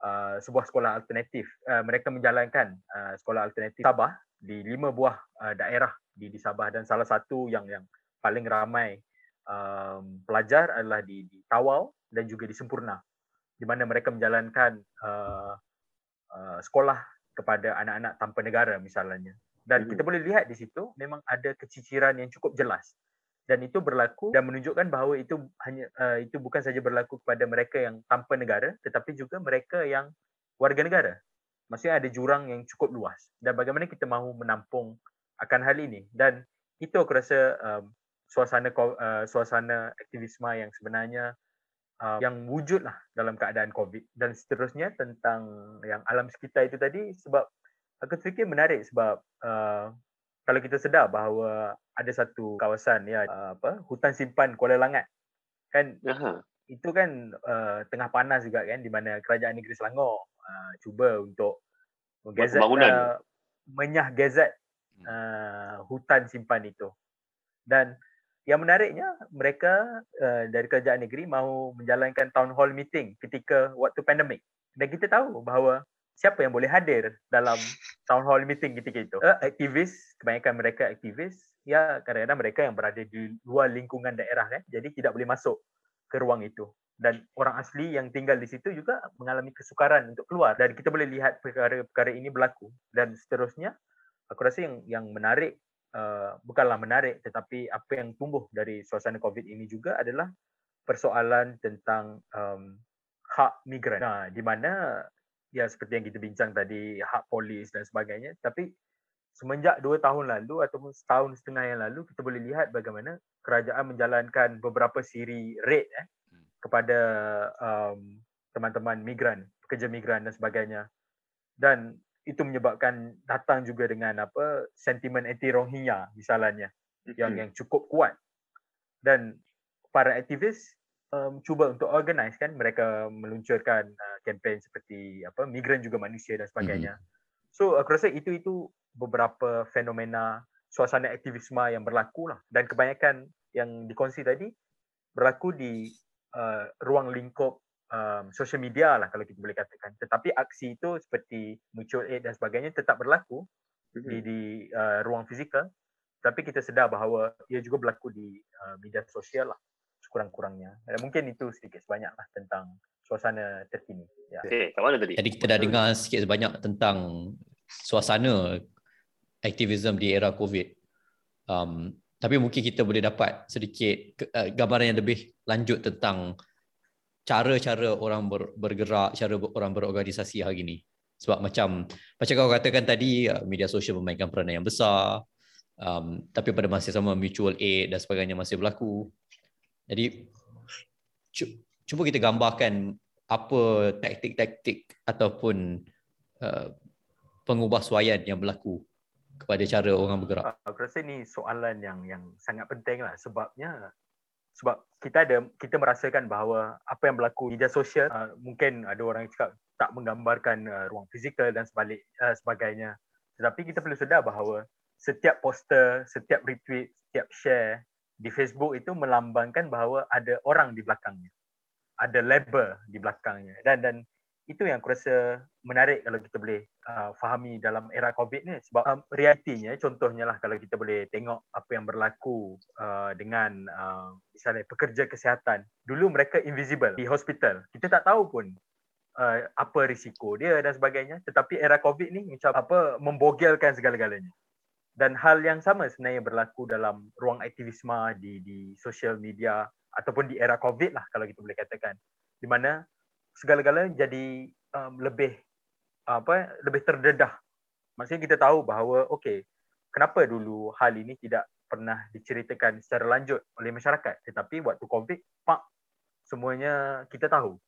uh, sebuah sekolah alternatif. Uh, mereka menjalankan uh, sekolah alternatif Sabah di lima buah uh, daerah di di Sabah dan salah satu yang yang paling ramai um, pelajar adalah di di Tawau dan juga di Sempurna di mana mereka menjalankan uh, uh, sekolah kepada anak-anak tanpa negara misalnya. Dan kita boleh lihat di situ memang ada keciciran yang cukup jelas. Dan itu berlaku dan menunjukkan bahawa itu hanya uh, itu bukan saja berlaku kepada mereka yang tanpa negara tetapi juga mereka yang warga negara. Maksudnya ada jurang yang cukup luas. Dan bagaimana kita mahu menampung akan hal ini. Dan itu aku rasa um, suasana uh, suasana aktivisme yang sebenarnya uh, yang wujud lah dalam keadaan covid. Dan seterusnya tentang yang alam sekitar itu tadi sebab aku fikir menarik sebab uh, kalau kita sedar bahawa ada satu kawasan ya uh, apa hutan simpan Kuala Langat kan Aha. itu kan uh, tengah panas juga kan di mana kerajaan negeri Selangor uh, cuba untuk menggazet uh, menyah gazet hmm. uh, hutan simpan itu. Dan yang menariknya mereka uh, dari kerajaan negeri mahu menjalankan town hall meeting ketika waktu pandemik. Dan kita tahu bahawa siapa yang boleh hadir dalam town hall meeting ketika itu. Uh, aktivis, kebanyakan mereka aktivis, ya kadang-kadang mereka yang berada di luar lingkungan daerah kan. Jadi tidak boleh masuk ke ruang itu. Dan orang asli yang tinggal di situ juga mengalami kesukaran untuk keluar. Dan kita boleh lihat perkara-perkara ini berlaku. Dan seterusnya aku rasa yang yang menarik uh, bukanlah menarik tetapi apa yang tumbuh dari suasana covid ini juga adalah persoalan tentang um, hak migran. Nah di mana ya seperti yang kita bincang tadi hak polis dan sebagainya tapi semenjak dua tahun lalu ataupun setahun setengah yang lalu kita boleh lihat bagaimana kerajaan menjalankan beberapa siri raid eh, kepada um, teman-teman migran, pekerja migran dan sebagainya. Dan itu menyebabkan datang juga dengan apa sentimen anti Rohingya misalnya mm-hmm. yang yang cukup kuat. Dan para aktivis um, cuba untuk organize kan mereka meluncurkan uh, kempen seperti apa migran juga manusia dan sebagainya. Mm-hmm. So aku rasa itu itu beberapa fenomena suasana aktivisme yang berlaku lah dan kebanyakan yang dikongsi tadi berlaku di uh, ruang lingkup um, social media lah kalau kita boleh katakan. Tetapi aksi itu seperti mutual aid dan sebagainya tetap berlaku mm-hmm. di, di uh, ruang fizikal. Tapi kita sedar bahawa ia juga berlaku di uh, media sosial lah sekurang-kurangnya. Dan mungkin itu sedikit sebanyak lah tentang suasana terkini. Ya. Okay, kat mana tadi? Jadi kita dah dengar sikit sebanyak tentang suasana aktivisme di era COVID. Um, tapi mungkin kita boleh dapat sedikit uh, gambaran yang lebih lanjut tentang cara-cara orang ber, bergerak, cara orang berorganisasi hari ini. Sebab macam macam kau katakan tadi, uh, media sosial memainkan peranan yang besar. Um, tapi pada masa sama mutual aid dan sebagainya masih berlaku. Jadi cuba kita gambarkan apa taktik-taktik ataupun uh, pengubah suaian yang berlaku kepada cara orang bergerak? Ah, aku rasa ini soalan yang yang sangat penting lah sebabnya sebab kita ada kita merasakan bahawa apa yang berlaku di media sosial uh, mungkin ada orang yang cakap tak menggambarkan uh, ruang fizikal dan sebalik uh, sebagainya. Tetapi kita perlu sedar bahawa setiap poster, setiap retweet, setiap share di Facebook itu melambangkan bahawa ada orang di belakangnya. Ada label di belakangnya. Dan dan itu yang aku rasa menarik kalau kita boleh uh, fahami dalam era COVID ni. Sebab um, realitinya contohnya lah kalau kita boleh tengok apa yang berlaku uh, dengan uh, misalnya pekerja kesihatan. Dulu mereka invisible di hospital. Kita tak tahu pun uh, apa risiko dia dan sebagainya. Tetapi era COVID ni macam apa membogelkan segala-galanya dan hal yang sama sebenarnya berlaku dalam ruang aktivisme di di social media ataupun di era COVID lah kalau kita boleh katakan. Di mana segala-galanya jadi um, lebih apa lebih terdedah. Maksudnya kita tahu bahawa okey, kenapa dulu hal ini tidak pernah diceritakan secara lanjut oleh masyarakat? Tetapi waktu covid pak semuanya kita tahu.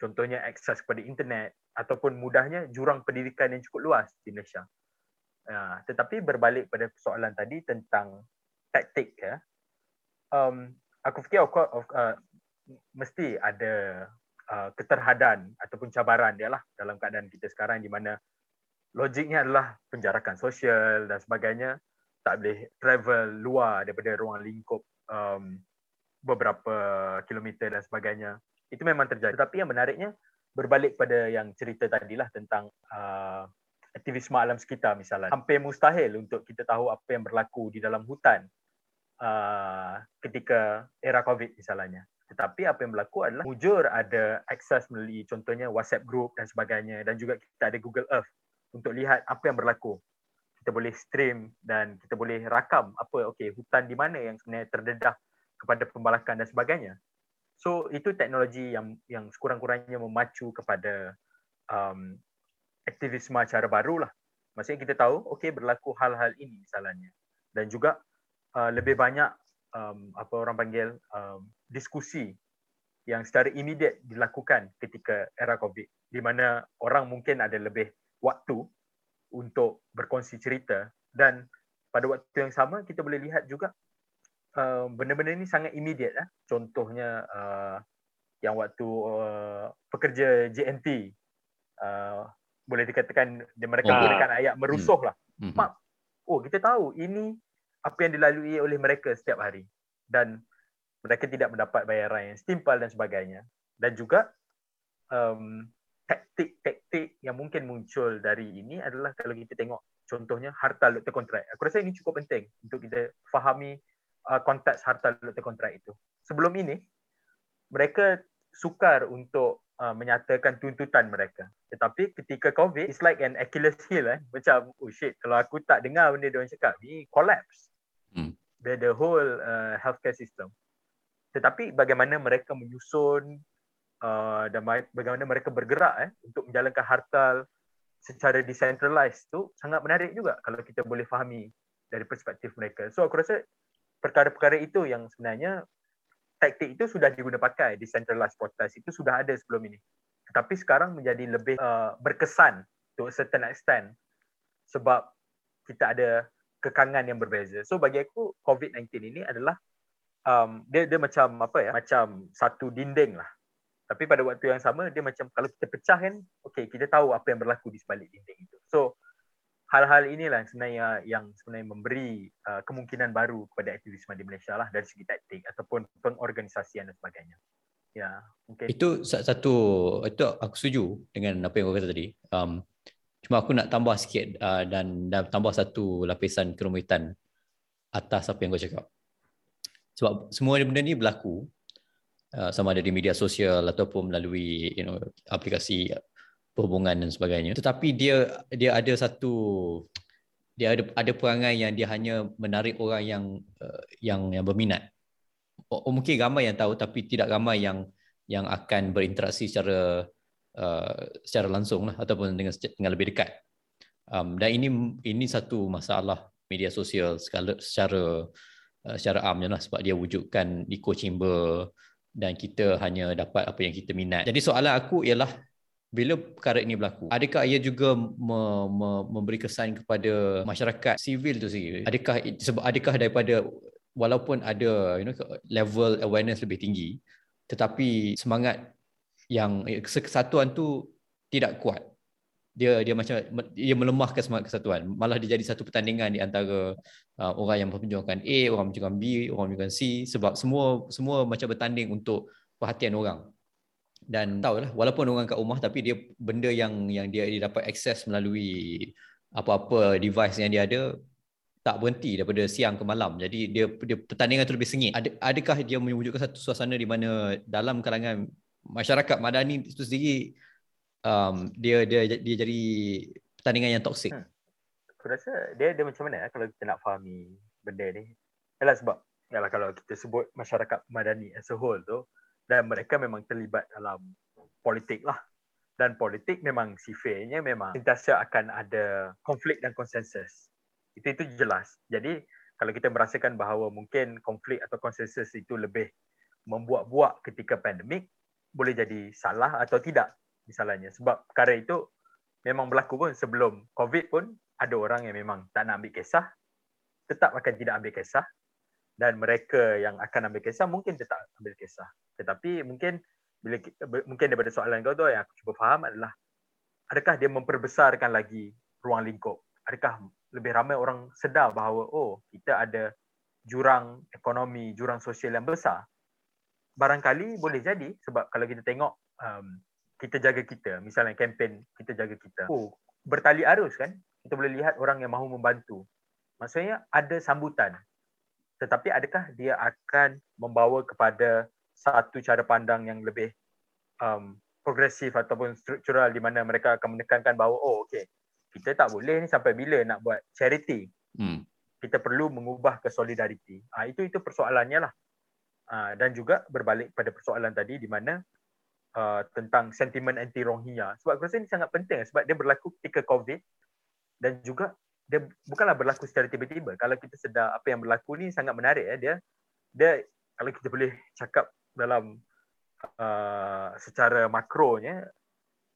Contohnya akses kepada internet ataupun mudahnya jurang pendidikan yang cukup luas di Malaysia uh, tetapi berbalik pada persoalan tadi tentang taktik ya. Um, aku fikir of, uh, mesti ada uh, keterhadan ataupun cabaran dia lah dalam keadaan kita sekarang di mana logiknya adalah penjarakan sosial dan sebagainya. Tak boleh travel luar daripada ruang lingkup um, beberapa kilometer dan sebagainya. Itu memang terjadi. Tapi yang menariknya berbalik pada yang cerita tadi lah tentang uh, aktivisme alam sekitar misalnya hampir mustahil untuk kita tahu apa yang berlaku di dalam hutan uh, ketika era covid misalnya tetapi apa yang berlaku adalah mujur ada akses melalui contohnya WhatsApp group dan sebagainya dan juga kita ada Google Earth untuk lihat apa yang berlaku. Kita boleh stream dan kita boleh rakam apa okey hutan di mana yang sebenarnya terdedah kepada pembalakan dan sebagainya. So itu teknologi yang yang sekurang-kurangnya memacu kepada um, aktivisme cara baru lah. Maksudnya kita tahu okey berlaku hal-hal ini misalnya. Dan juga uh, lebih banyak um, apa orang panggil um, diskusi yang secara immediate dilakukan ketika era COVID di mana orang mungkin ada lebih waktu untuk berkongsi cerita dan pada waktu yang sama kita boleh lihat juga uh, benda-benda ini sangat immediate lah. Contohnya uh, yang waktu uh, pekerja JNT uh, boleh dikatakan dia mereka oh. menggunakan ayat merusuh lah. Hmm. Mak, oh kita tahu ini apa yang dilalui oleh mereka setiap hari dan mereka tidak mendapat bayaran yang setimpal dan sebagainya dan juga um, taktik-taktik yang mungkin muncul dari ini adalah kalau kita tengok contohnya harta lote kontrak. Aku rasa ini cukup penting untuk kita fahami uh, konteks harta lote kontrak itu. Sebelum ini, mereka sukar untuk uh, menyatakan tuntutan mereka. Tetapi ketika COVID, it's like an Achilles heel. Eh? Macam, oh shit, kalau aku tak dengar benda dia orang cakap, ni collapse. Hmm. The, the whole uh, healthcare system. Tetapi bagaimana mereka menyusun uh, dan bagaimana mereka bergerak eh, untuk menjalankan hartal secara decentralized tu sangat menarik juga kalau kita boleh fahami dari perspektif mereka. So aku rasa perkara-perkara itu yang sebenarnya taktik itu sudah diguna pakai decentralized protest itu sudah ada sebelum ini. Tetapi sekarang menjadi lebih uh, berkesan to a certain extent sebab kita ada kekangan yang berbeza. So bagi aku COVID-19 ini adalah um, dia dia macam apa ya? Macam satu dinding lah tapi pada waktu yang sama dia macam kalau kita pecah kan okey kita tahu apa yang berlaku di sebalik dinding itu so hal-hal inilah sebenarnya yang sebenarnya memberi uh, kemungkinan baru kepada aktivisme di Malaysia lah dari segi taktik ataupun pengorganisasian dan sebagainya. Ya mungkin. Itu satu itu aku setuju dengan apa yang kau kata tadi. Um, cuma aku nak tambah sikit uh, dan dan tambah satu lapisan kerumitan atas apa yang kau cakap. Sebab semua benda ni berlaku Uh, sama ada di media sosial ataupun melalui you know aplikasi perhubungan dan sebagainya. Tetapi dia dia ada satu dia ada ada perangai yang dia hanya menarik orang yang uh, yang yang berminat. Oh, mungkin ramai yang tahu tapi tidak ramai yang yang akan berinteraksi secara uh, secara langsung lah ataupun dengan dengan lebih dekat. Um, dan ini ini satu masalah media sosial secara secara uh, secara amnya lah sebab dia wujudkan echo chamber dan kita hanya dapat apa yang kita minat. Jadi soalan aku ialah bila perkara ini berlaku, adakah ia juga me- me- memberi kesan kepada masyarakat sivil tu sendiri? Adakah sebab adakah daripada walaupun ada you know level awareness lebih tinggi tetapi semangat yang eh, kesatuan tu tidak kuat. Dia dia macam dia melemahkan semangat kesatuan. Malah dia jadi satu pertandingan di antara uh, orang yang memperjuangkan A orang memperjuangkan B orang memperjuangkan C sebab semua semua macam bertanding untuk perhatian orang dan tahu lah walaupun orang kat rumah tapi dia benda yang yang dia, dia dapat akses melalui apa-apa device yang dia ada tak berhenti daripada siang ke malam jadi dia dia pertandingan tu lebih sengit Ad, adakah dia mewujudkan satu suasana di mana dalam kalangan masyarakat madani itu sendiri um, dia dia dia jadi pertandingan yang toksik. Hmm. Aku rasa dia dia macam mana eh, kalau kita nak fahami benda ni. Yalah sebab yalah kalau kita sebut masyarakat madani as a whole tu dan mereka memang terlibat dalam politik lah. Dan politik memang sifatnya memang sentiasa akan ada konflik dan konsensus. Itu itu jelas. Jadi kalau kita merasakan bahawa mungkin konflik atau konsensus itu lebih membuat-buat ketika pandemik boleh jadi salah atau tidak misalnya sebab perkara itu memang berlaku pun sebelum covid pun ada orang yang memang tak nak ambil kisah tetap akan tidak ambil kisah dan mereka yang akan ambil kisah mungkin tetap ambil kisah. Tetapi mungkin bila mungkin daripada soalan kau tu yang aku cuba faham adalah adakah dia memperbesarkan lagi ruang lingkup? Adakah lebih ramai orang sedar bahawa oh kita ada jurang ekonomi jurang sosial yang besar? Barangkali boleh jadi sebab kalau kita tengok um, kita jaga kita misalnya kempen kita jaga kita. Oh bertali arus kan? Kita boleh lihat orang yang mahu membantu. Maksudnya ada sambutan tetapi adakah dia akan membawa kepada satu cara pandang yang lebih um, progresif ataupun struktural di mana mereka akan menekankan bahawa oh okey kita tak boleh ni sampai bila nak buat charity? Hmm. kita perlu mengubah ke solidariti. Ha, itu itu persoalannya lah. Ha, dan juga berbalik pada persoalan tadi di mana uh, tentang sentimen anti Rohingya sebab aku rasa ini sangat penting sebab dia berlaku ketika covid dan juga dia bukanlah berlaku secara tiba-tiba. Kalau kita sedar apa yang berlaku ni sangat menarik ya dia dia kalau kita boleh cakap dalam uh, secara makronya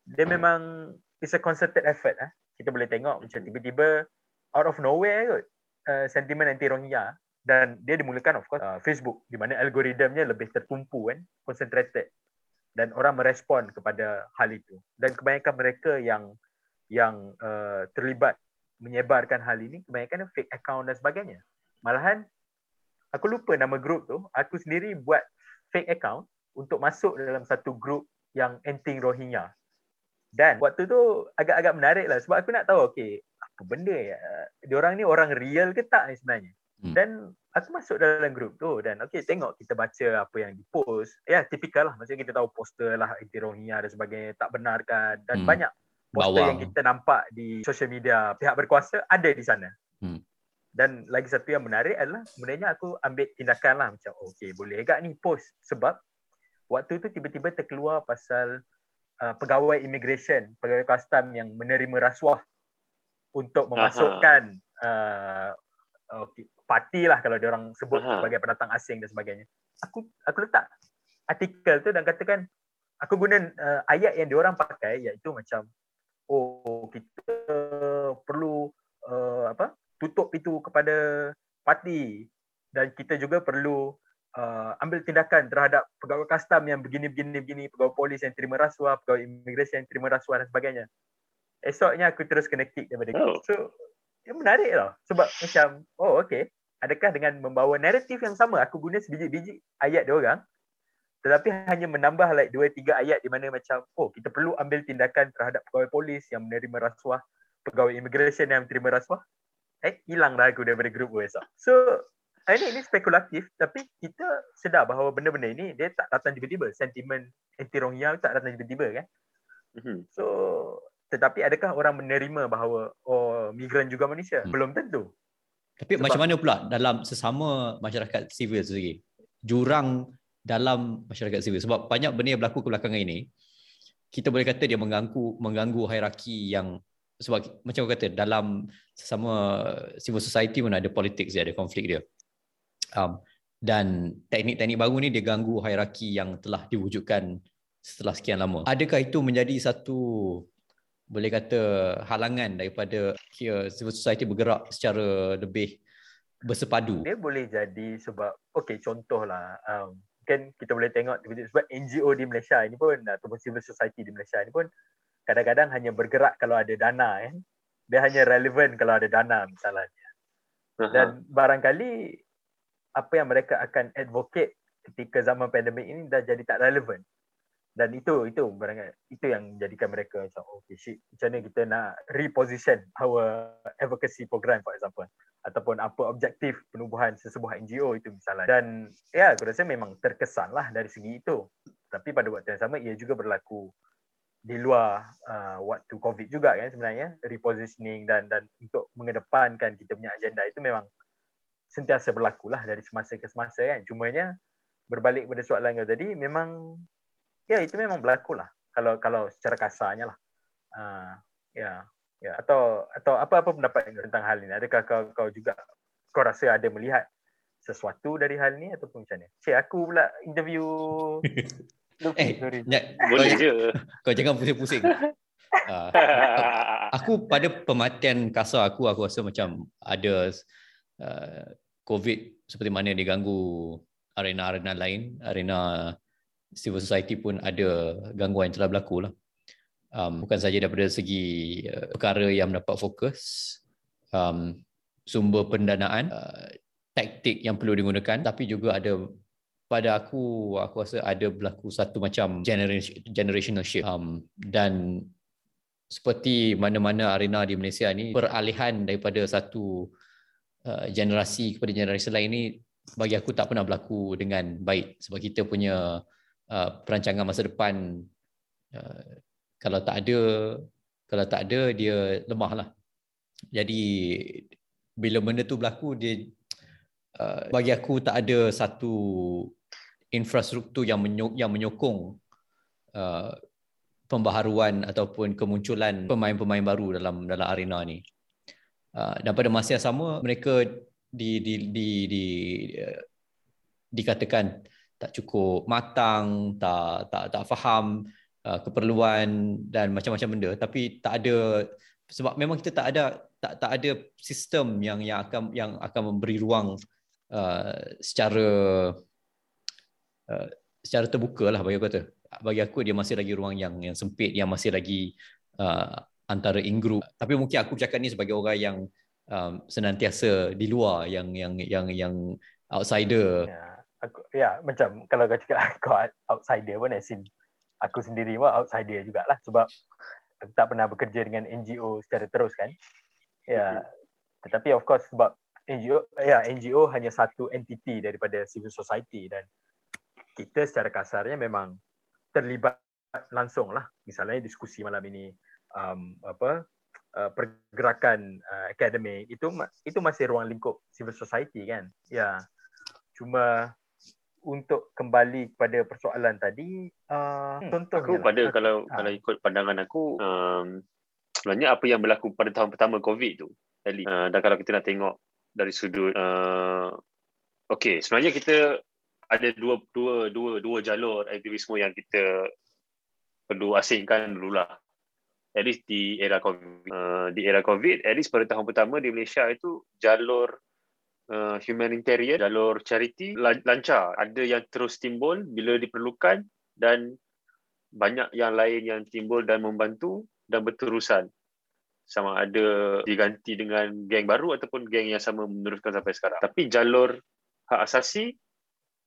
dia memang it's a concerted effort eh. Kita boleh tengok macam tiba-tiba out of nowhere kot uh, sentimen anti Rohingya dan dia dimulakan of course uh, Facebook di mana algoritmnya lebih tertumpu kan concentrated dan orang merespon kepada hal itu dan kebanyakan mereka yang yang uh, terlibat menyebarkan hal ini kebanyakan fake account dan sebagainya. Malahan aku lupa nama grup tu, aku sendiri buat fake account untuk masuk dalam satu grup yang anti Rohingya. Dan waktu tu agak-agak menarik lah sebab aku nak tahu okay, apa benda ya. Diorang ni orang real ke tak ni sebenarnya. Hmm. Dan aku masuk dalam grup tu dan okay tengok kita baca apa yang dipost. Ya tipikal lah maksudnya kita tahu poster lah anti Rohingya dan sebagainya tak benarkan dan hmm. banyak poster Bawang. yang kita nampak di social media pihak berkuasa ada di sana. Hmm. Dan lagi satu yang menarik adalah sebenarnya aku ambil tindakan lah macam okay boleh agak ni post sebab waktu tu tiba-tiba terkeluar pasal uh, pegawai immigration, pegawai custom yang menerima rasuah untuk memasukkan uh, okay, parti lah kalau dia orang sebut Aha. sebagai pendatang asing dan sebagainya. Aku aku letak artikel tu dan katakan aku guna uh, ayat yang dia orang pakai iaitu macam oh kita perlu uh, apa tutup itu kepada parti. Dan kita juga perlu uh, ambil tindakan terhadap pegawai custom yang begini begini begini pegawai polis yang terima rasuah pegawai imigresen yang terima rasuah dan sebagainya. Esoknya aku terus kena kick daripada oh. so ya menarik lah. Sebab macam oh okay. Adakah dengan membawa naratif yang sama? Aku guna sebiji-biji ayat dia orang tetapi hanya menambah like dua tiga ayat di mana macam oh kita perlu ambil tindakan terhadap pegawai polis yang menerima rasuah pegawai immigration yang menerima rasuah eh hilang dah aku daripada grup WhatsApp so ini ini spekulatif tapi kita sedar bahawa benda-benda ini dia tak datang tiba-tiba. Sentimen anti Rohingya tak datang tiba-tiba kan? Mm-hmm. so tetapi adakah orang menerima bahawa oh migran juga manusia? Hmm. belum tentu. Tapi Sebab, macam mana pula dalam sesama masyarakat sivil sendiri? Jurang dalam masyarakat sivil. Sebab banyak benda yang berlaku kebelakangan ini kita boleh kata dia mengganggu mengganggu hierarki yang sebab macam aku kata dalam sesama civil society pun ada politik dia ada konflik dia. Um, dan teknik-teknik baru ni dia ganggu hierarki yang telah diwujudkan setelah sekian lama. Adakah itu menjadi satu boleh kata halangan daripada kira civil society bergerak secara lebih bersepadu? Dia boleh jadi sebab okey contohlah um, kan kita boleh tengok sebab NGO di Malaysia ini pun ataupun civil society di Malaysia ini pun kadang-kadang hanya bergerak kalau ada dana kan dia hanya relevan kalau ada dana misalnya. Dan barangkali apa yang mereka akan advocate ketika zaman pandemik ini dah jadi tak relevan dan itu itu barangkali itu yang menjadikan mereka macam okay shit. Macam mana kita nak reposition our advocacy program for example ataupun apa objektif penubuhan sesebuah NGO itu misalnya. Dan ya aku rasa memang terkesan lah dari segi itu. Tapi pada waktu yang sama ia juga berlaku di luar uh, waktu COVID juga kan sebenarnya. Repositioning dan dan untuk mengedepankan kita punya agenda itu memang sentiasa berlaku lah dari semasa ke semasa kan. Cumanya berbalik pada soalan kau tadi memang ya itu memang berlaku lah. Kalau kalau secara kasarnya lah. Uh, ya. Ya, atau atau apa-apa pendapat tentang hal ini? Adakah kau kau juga kau rasa ada melihat sesuatu dari hal ni ataupun macam mana? Cik aku pula interview Eh, sorry. Boleh kau, je. kau jangan pusing-pusing. Ah, aku pada pematian kasar aku aku rasa macam ada uh, covid seperti mana dia ganggu arena-arena lain arena civil society pun ada gangguan yang telah berlaku lah um, bukan saja daripada segi uh, perkara yang mendapat fokus um, sumber pendanaan uh, taktik yang perlu digunakan tapi juga ada pada aku aku rasa ada berlaku satu macam generation, generational shift um, dan seperti mana-mana arena di Malaysia ni peralihan daripada satu uh, generasi kepada generasi lain ni bagi aku tak pernah berlaku dengan baik. Sebab kita punya uh, perancangan masa depan uh, kalau tak ada kalau tak ada dia lemah lah jadi bila benda tu berlaku dia uh, bagi aku tak ada satu infrastruktur yang menyok, yang menyokong uh, pembaharuan ataupun kemunculan pemain-pemain baru dalam dalam arena ni. Uh, dan pada masa yang sama mereka di di di di uh, dikatakan tak cukup matang, tak tak tak faham uh, keperluan dan macam-macam benda tapi tak ada sebab memang kita tak ada tak tak ada sistem yang yang akan yang akan memberi ruang uh, secara uh, secara terbuka lah bagi aku kata. Bagi aku dia masih lagi ruang yang yang sempit yang masih lagi uh, antara in-group. Tapi mungkin aku bercakap ni sebagai orang yang um, senantiasa di luar yang yang yang yang outsider. Ya, aku ya macam kalau kau cakap kau outsider pun as in aku sendiri pun outsider jugalah sebab aku tak pernah bekerja dengan NGO secara terus kan. Ya. Tetapi of course sebab NGO ya NGO hanya satu entiti daripada civil society dan kita secara kasarnya memang terlibat langsung lah. Misalnya diskusi malam ini um, apa uh, pergerakan uh, akademik itu itu masih ruang lingkup civil society kan. Ya. Cuma untuk kembali kepada persoalan tadi uh, Hmm, contohnya Aku lah, pada aku- kalau ah. kalau ikut pandangan aku um, sebenarnya apa yang berlaku pada tahun pertama COVID tu Ellie. Uh, dan kalau kita nak tengok dari sudut uh, okey sebenarnya kita ada dua dua dua dua jalur aktivisme yang kita perlu asingkan dululah at least di era COVID. Uh, di era COVID, at least pada tahun pertama di Malaysia itu jalur uh, humanitarian, jalur charity lan- lancar. Ada yang terus timbul bila diperlukan dan banyak yang lain yang timbul dan membantu dan berterusan. Sama ada diganti dengan geng baru ataupun geng yang sama meneruskan sampai sekarang. Tapi jalur hak asasi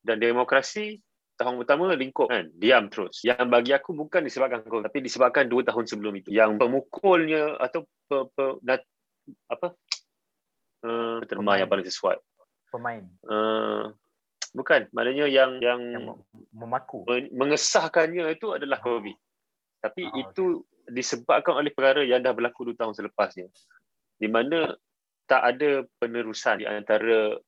dan demokrasi tahun pertama lingkup kan diam terus yang bagi aku bukan disebabkan COVID tapi disebabkan dua tahun sebelum itu yang pemukulnya atau pe, pe, nat, apa uh, terma yang paling sesuai. Pemain. Uh, bukan. Maknanya yang yang yang mem- memaku. men- mengesahkannya itu adalah COVID tapi Ah, itu disebabkan oleh perkara yang dah berlaku dua tahun selepasnya. Di mana tak ada penerusan di antara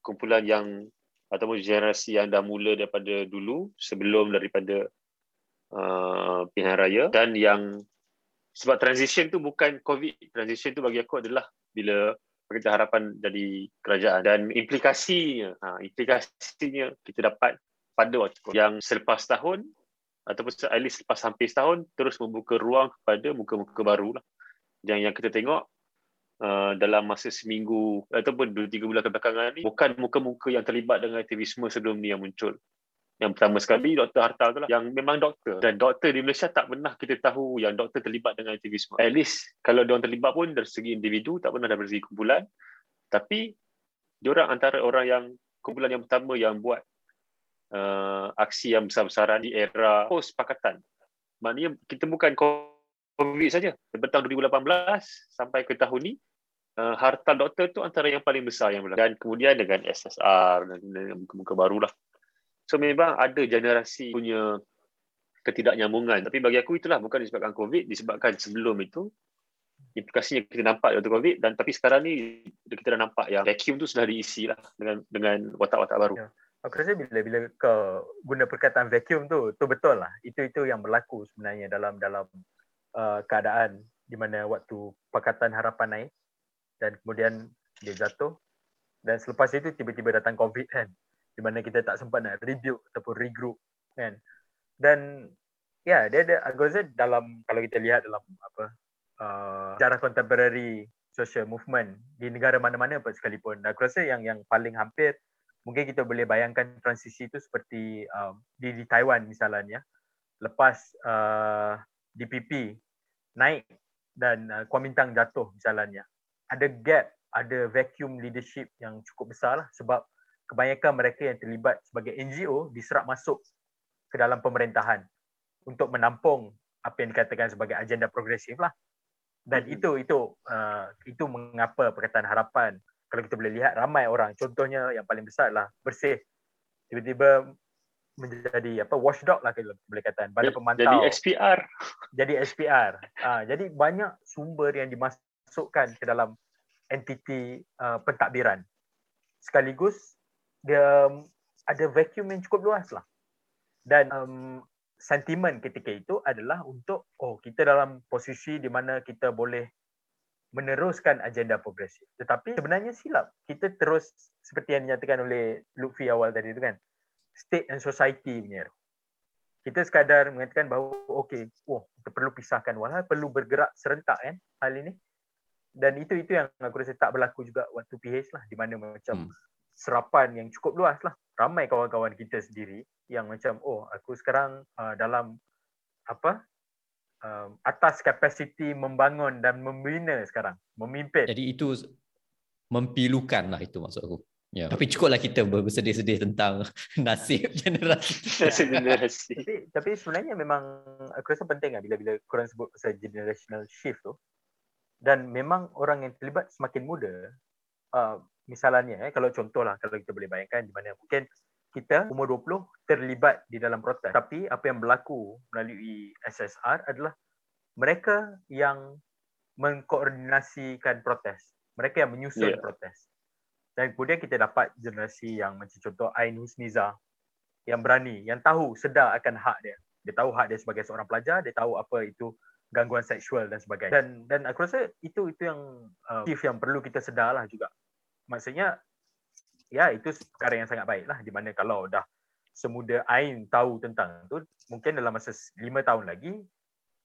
kumpulan yang ataupun generasi yang dah mula daripada dulu sebelum daripada uh, pilihan raya. Dan yang sebab transition tu bukan covid transition tu bagi aku adalah bila Pakatan Harapan jadi kerajaan dan implikasinya ha, implikasinya kita dapat pada waktu yang selepas tahun ataupun at least selepas hampir setahun terus membuka ruang kepada muka-muka baru lah yang yang kita tengok uh, dalam masa seminggu ataupun dua tiga bulan kebelakangan ni bukan muka-muka yang terlibat dengan aktivisme sebelum ni yang muncul. Yang pertama sekali Dr. Hartal tu lah yang memang doktor dan doktor di Malaysia tak pernah kita tahu yang doktor terlibat dengan aktivisme. At least kalau dia orang terlibat pun dari segi individu tak pernah dari segi kumpulan. Tapi dia orang antara orang yang kumpulan yang pertama yang buat uh, aksi yang besar-besaran di era post pakatan. Maknanya kita bukan COVID saja. Daripada tahun 2018 sampai ke tahun ni uh, harta doktor tu antara yang paling besar yang berlaku. Dan kemudian dengan SSR dan, muka-muka baru lah. So memang ada generasi punya ketidaknyambungan. Tapi bagi aku itulah bukan disebabkan COVID, disebabkan sebelum itu implikasinya kita nampak waktu COVID dan tapi sekarang ni kita dah nampak yang vacuum tu sudah diisi lah dengan dengan watak-watak baru. Ya. Aku rasa bila bila kau guna perkataan vacuum tu, tu betul lah. Itu itu yang berlaku sebenarnya dalam dalam uh, keadaan di mana waktu Pakatan Harapan naik dan kemudian dia jatuh dan selepas itu tiba-tiba datang covid kan di mana kita tak sempat nak rebuild ataupun regroup kan? Dan ya yeah, dia ada rasa dalam kalau kita lihat dalam apa uh, sejarah contemporary social movement di negara mana-mana pun sekalipun aku rasa yang yang paling hampir mungkin kita boleh bayangkan transisi itu seperti um, di di Taiwan misalnya lepas uh, DPP naik dan uh, Kuomintang jatuh misalnya. Ada gap ada vacuum leadership yang cukup besar lah sebab kebanyakan mereka yang terlibat sebagai NGO diserap masuk ke dalam pemerintahan untuk menampung apa yang dikatakan sebagai agenda progresif lah. Dan hmm. itu itu uh, itu mengapa Perkataan Harapan kalau kita boleh lihat ramai orang contohnya yang paling besar lah bersih tiba-tiba menjadi apa watchdog lah kita boleh katakan badan pemantau jadi SPR jadi SPR uh, jadi banyak sumber yang dimasukkan ke dalam entiti uh, pentadbiran. Sekaligus dia um, ada vacuum yang cukup luas lah. Dan um, sentimen ketika itu adalah untuk oh kita dalam posisi di mana kita boleh meneruskan agenda progresif. Tetapi sebenarnya silap. Kita terus seperti yang dinyatakan oleh Lutfi awal tadi itu kan. State and society punya. Kita sekadar mengatakan bahawa okey, oh kita perlu pisahkan walau perlu bergerak serentak kan hal ini dan itu itu yang aku rasa tak berlaku juga waktu PH lah di mana macam hmm. Serapan yang cukup luas lah ramai kawan-kawan kita sendiri yang macam oh aku sekarang uh, dalam apa uh, atas kapasiti membangun dan membina sekarang memimpin jadi itu mempilukan lah itu maksud aku Ya. Tapi cukuplah kita bersedih-sedih tentang nasib generasi. nasib generasi. tapi, tapi sebenarnya memang aku rasa penting lah bila-bila korang sebut pasal generational shift tu dan memang orang yang terlibat semakin muda uh, misalnya eh, kalau contohlah kalau kita boleh bayangkan di mana mungkin kita umur 20 terlibat di dalam protes tapi apa yang berlaku melalui SSR adalah mereka yang mengkoordinasikan protes mereka yang menyusun yeah. protes dan kemudian kita dapat generasi yang macam contoh Ain Husniza yang berani yang tahu sedar akan hak dia dia tahu hak dia sebagai seorang pelajar dia tahu apa itu gangguan seksual dan sebagainya. Dan dan aku rasa itu itu yang uh, yang perlu kita sedarlah juga. Maksudnya ya itu perkara yang sangat baiklah di mana kalau dah semuda Ain tahu tentang tu mungkin dalam masa lima tahun lagi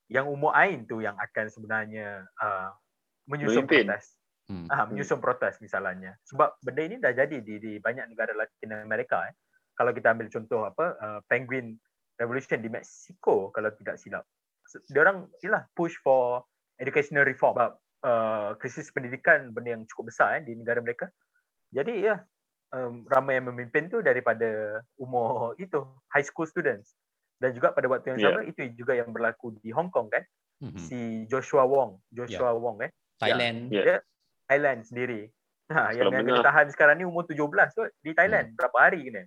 yang umur Ain tu yang akan sebenarnya uh, menyusun Memimpin. protes. Hmm. Ah, menyusun protes misalnya. Sebab benda ini dah jadi di, di banyak negara Latin Amerika eh. Kalau kita ambil contoh apa uh, Penguin Revolution di Mexico kalau tidak silap dia orang ialah push for educational reform sebab uh, krisis pendidikan benda yang cukup besar eh, di negara mereka. Jadi ya um, ramai yang memimpin tu daripada umur itu high school students dan juga pada waktu yang sama yeah. itu juga yang berlaku di Hong Kong kan. Mm-hmm. Si Joshua Wong, Joshua yeah. Wong eh. Thailand. Ya, yeah. Thailand sendiri. Ha, yang yang kena tahan sekarang ni umur 17 tu di Thailand. Hmm. Berapa hari kena?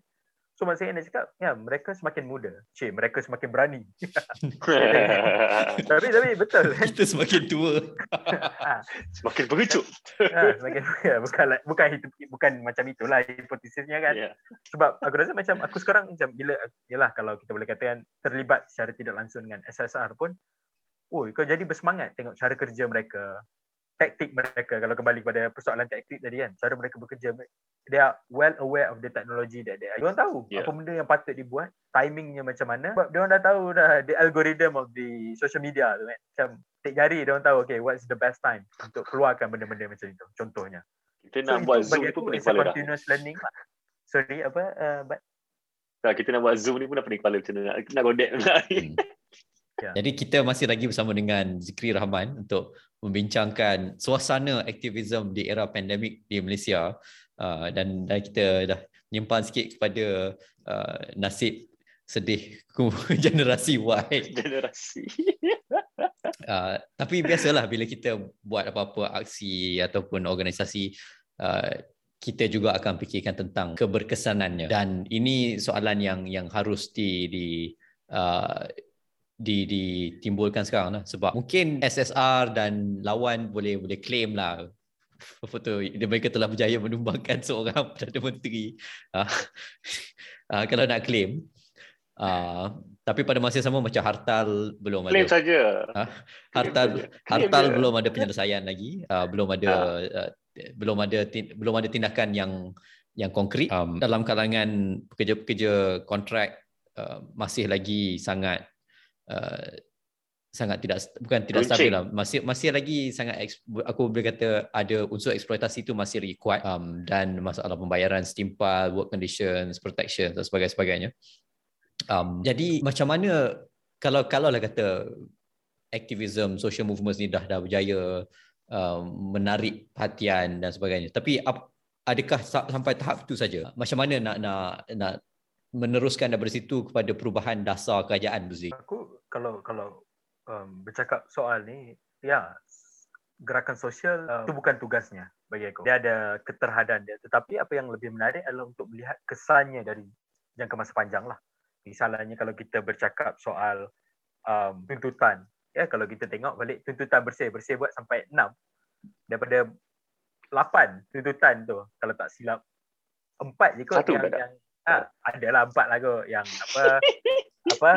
So maksudnya nak cakap, ya mereka semakin muda. Cik, mereka semakin berani. tapi tapi betul. Kan? Kita semakin tua. Ha. semakin pengecut. ha, semakin ya, bukan bukan itu bukan macam itulah hipotesisnya kan. Yeah. Sebab aku rasa macam aku sekarang macam bila yalah kalau kita boleh katakan terlibat secara tidak langsung dengan SSR pun Oh, kau jadi bersemangat tengok cara kerja mereka, taktik mereka kalau kembali kepada persoalan taktik tadi kan cara mereka bekerja they are well aware of the technology that they are diorang tahu yeah. apa benda yang patut dibuat timingnya macam mana sebab diorang dah tahu dah the algorithm of the social media tu kan macam tik jari diorang tahu okay what's the best time untuk keluarkan benda-benda macam itu contohnya kita nak so, buat zoom tu pun kepala dah continuous learning lah. sorry apa uh, but tak, kita nak buat zoom ni pun dah pening kepala macam mana nak godek hmm. Yeah. Jadi kita masih lagi bersama dengan Zikri Rahman untuk membincangkan suasana aktivisme di era pandemik di Malaysia uh, dan, dan kita dah nyimpan sikit kepada uh, nasib sedih generasi Y. Generasi. uh, tapi biasalah bila kita buat apa-apa aksi ataupun organisasi uh, kita juga akan fikirkan tentang keberkesanannya dan ini soalan yang yang harus di di uh, di ditimbulkan sekarang lah. Sebab mungkin SSR dan lawan boleh boleh claim lah. Apa tu mereka telah berjaya menumbangkan seorang perdana menteri. Uh, uh, kalau nak claim uh, tapi pada masa yang sama macam hartal belum claim ada. saja. Uh, hartal claim hartal belum ada penyelesaian lagi. Uh, belum ada uh. Uh, belum ada belum ada tindakan yang yang konkret um, dalam kalangan pekerja-pekerja kontrak uh, masih lagi sangat uh, sangat tidak bukan tidak Runcing. stabil lah. Masih masih lagi sangat aku boleh kata ada unsur eksploitasi itu masih lagi kuat um, dan masalah pembayaran setimpal work conditions protection dan sebagainya sebagainya. Um, jadi macam mana kalau kalau lah kata aktivism social movements ni dah dah berjaya um, menarik perhatian dan sebagainya. Tapi ap, adakah sampai tahap itu saja? Macam mana nak nak nak meneruskan daripada situ kepada perubahan dasar kerajaan tu Aku kalau kalau um, bercakap soal ni, ya gerakan sosial uh, itu bukan tugasnya bagi aku. Dia ada keterhadan dia. Tetapi apa yang lebih menarik adalah untuk melihat kesannya dari jangka masa panjang lah. Misalnya kalau kita bercakap soal um, tuntutan, ya kalau kita tengok balik tuntutan bersih, bersih buat sampai enam daripada lapan tuntutan tu kalau tak silap empat je kot Satu yang, yang ha, adalah empat lah kot yang apa apa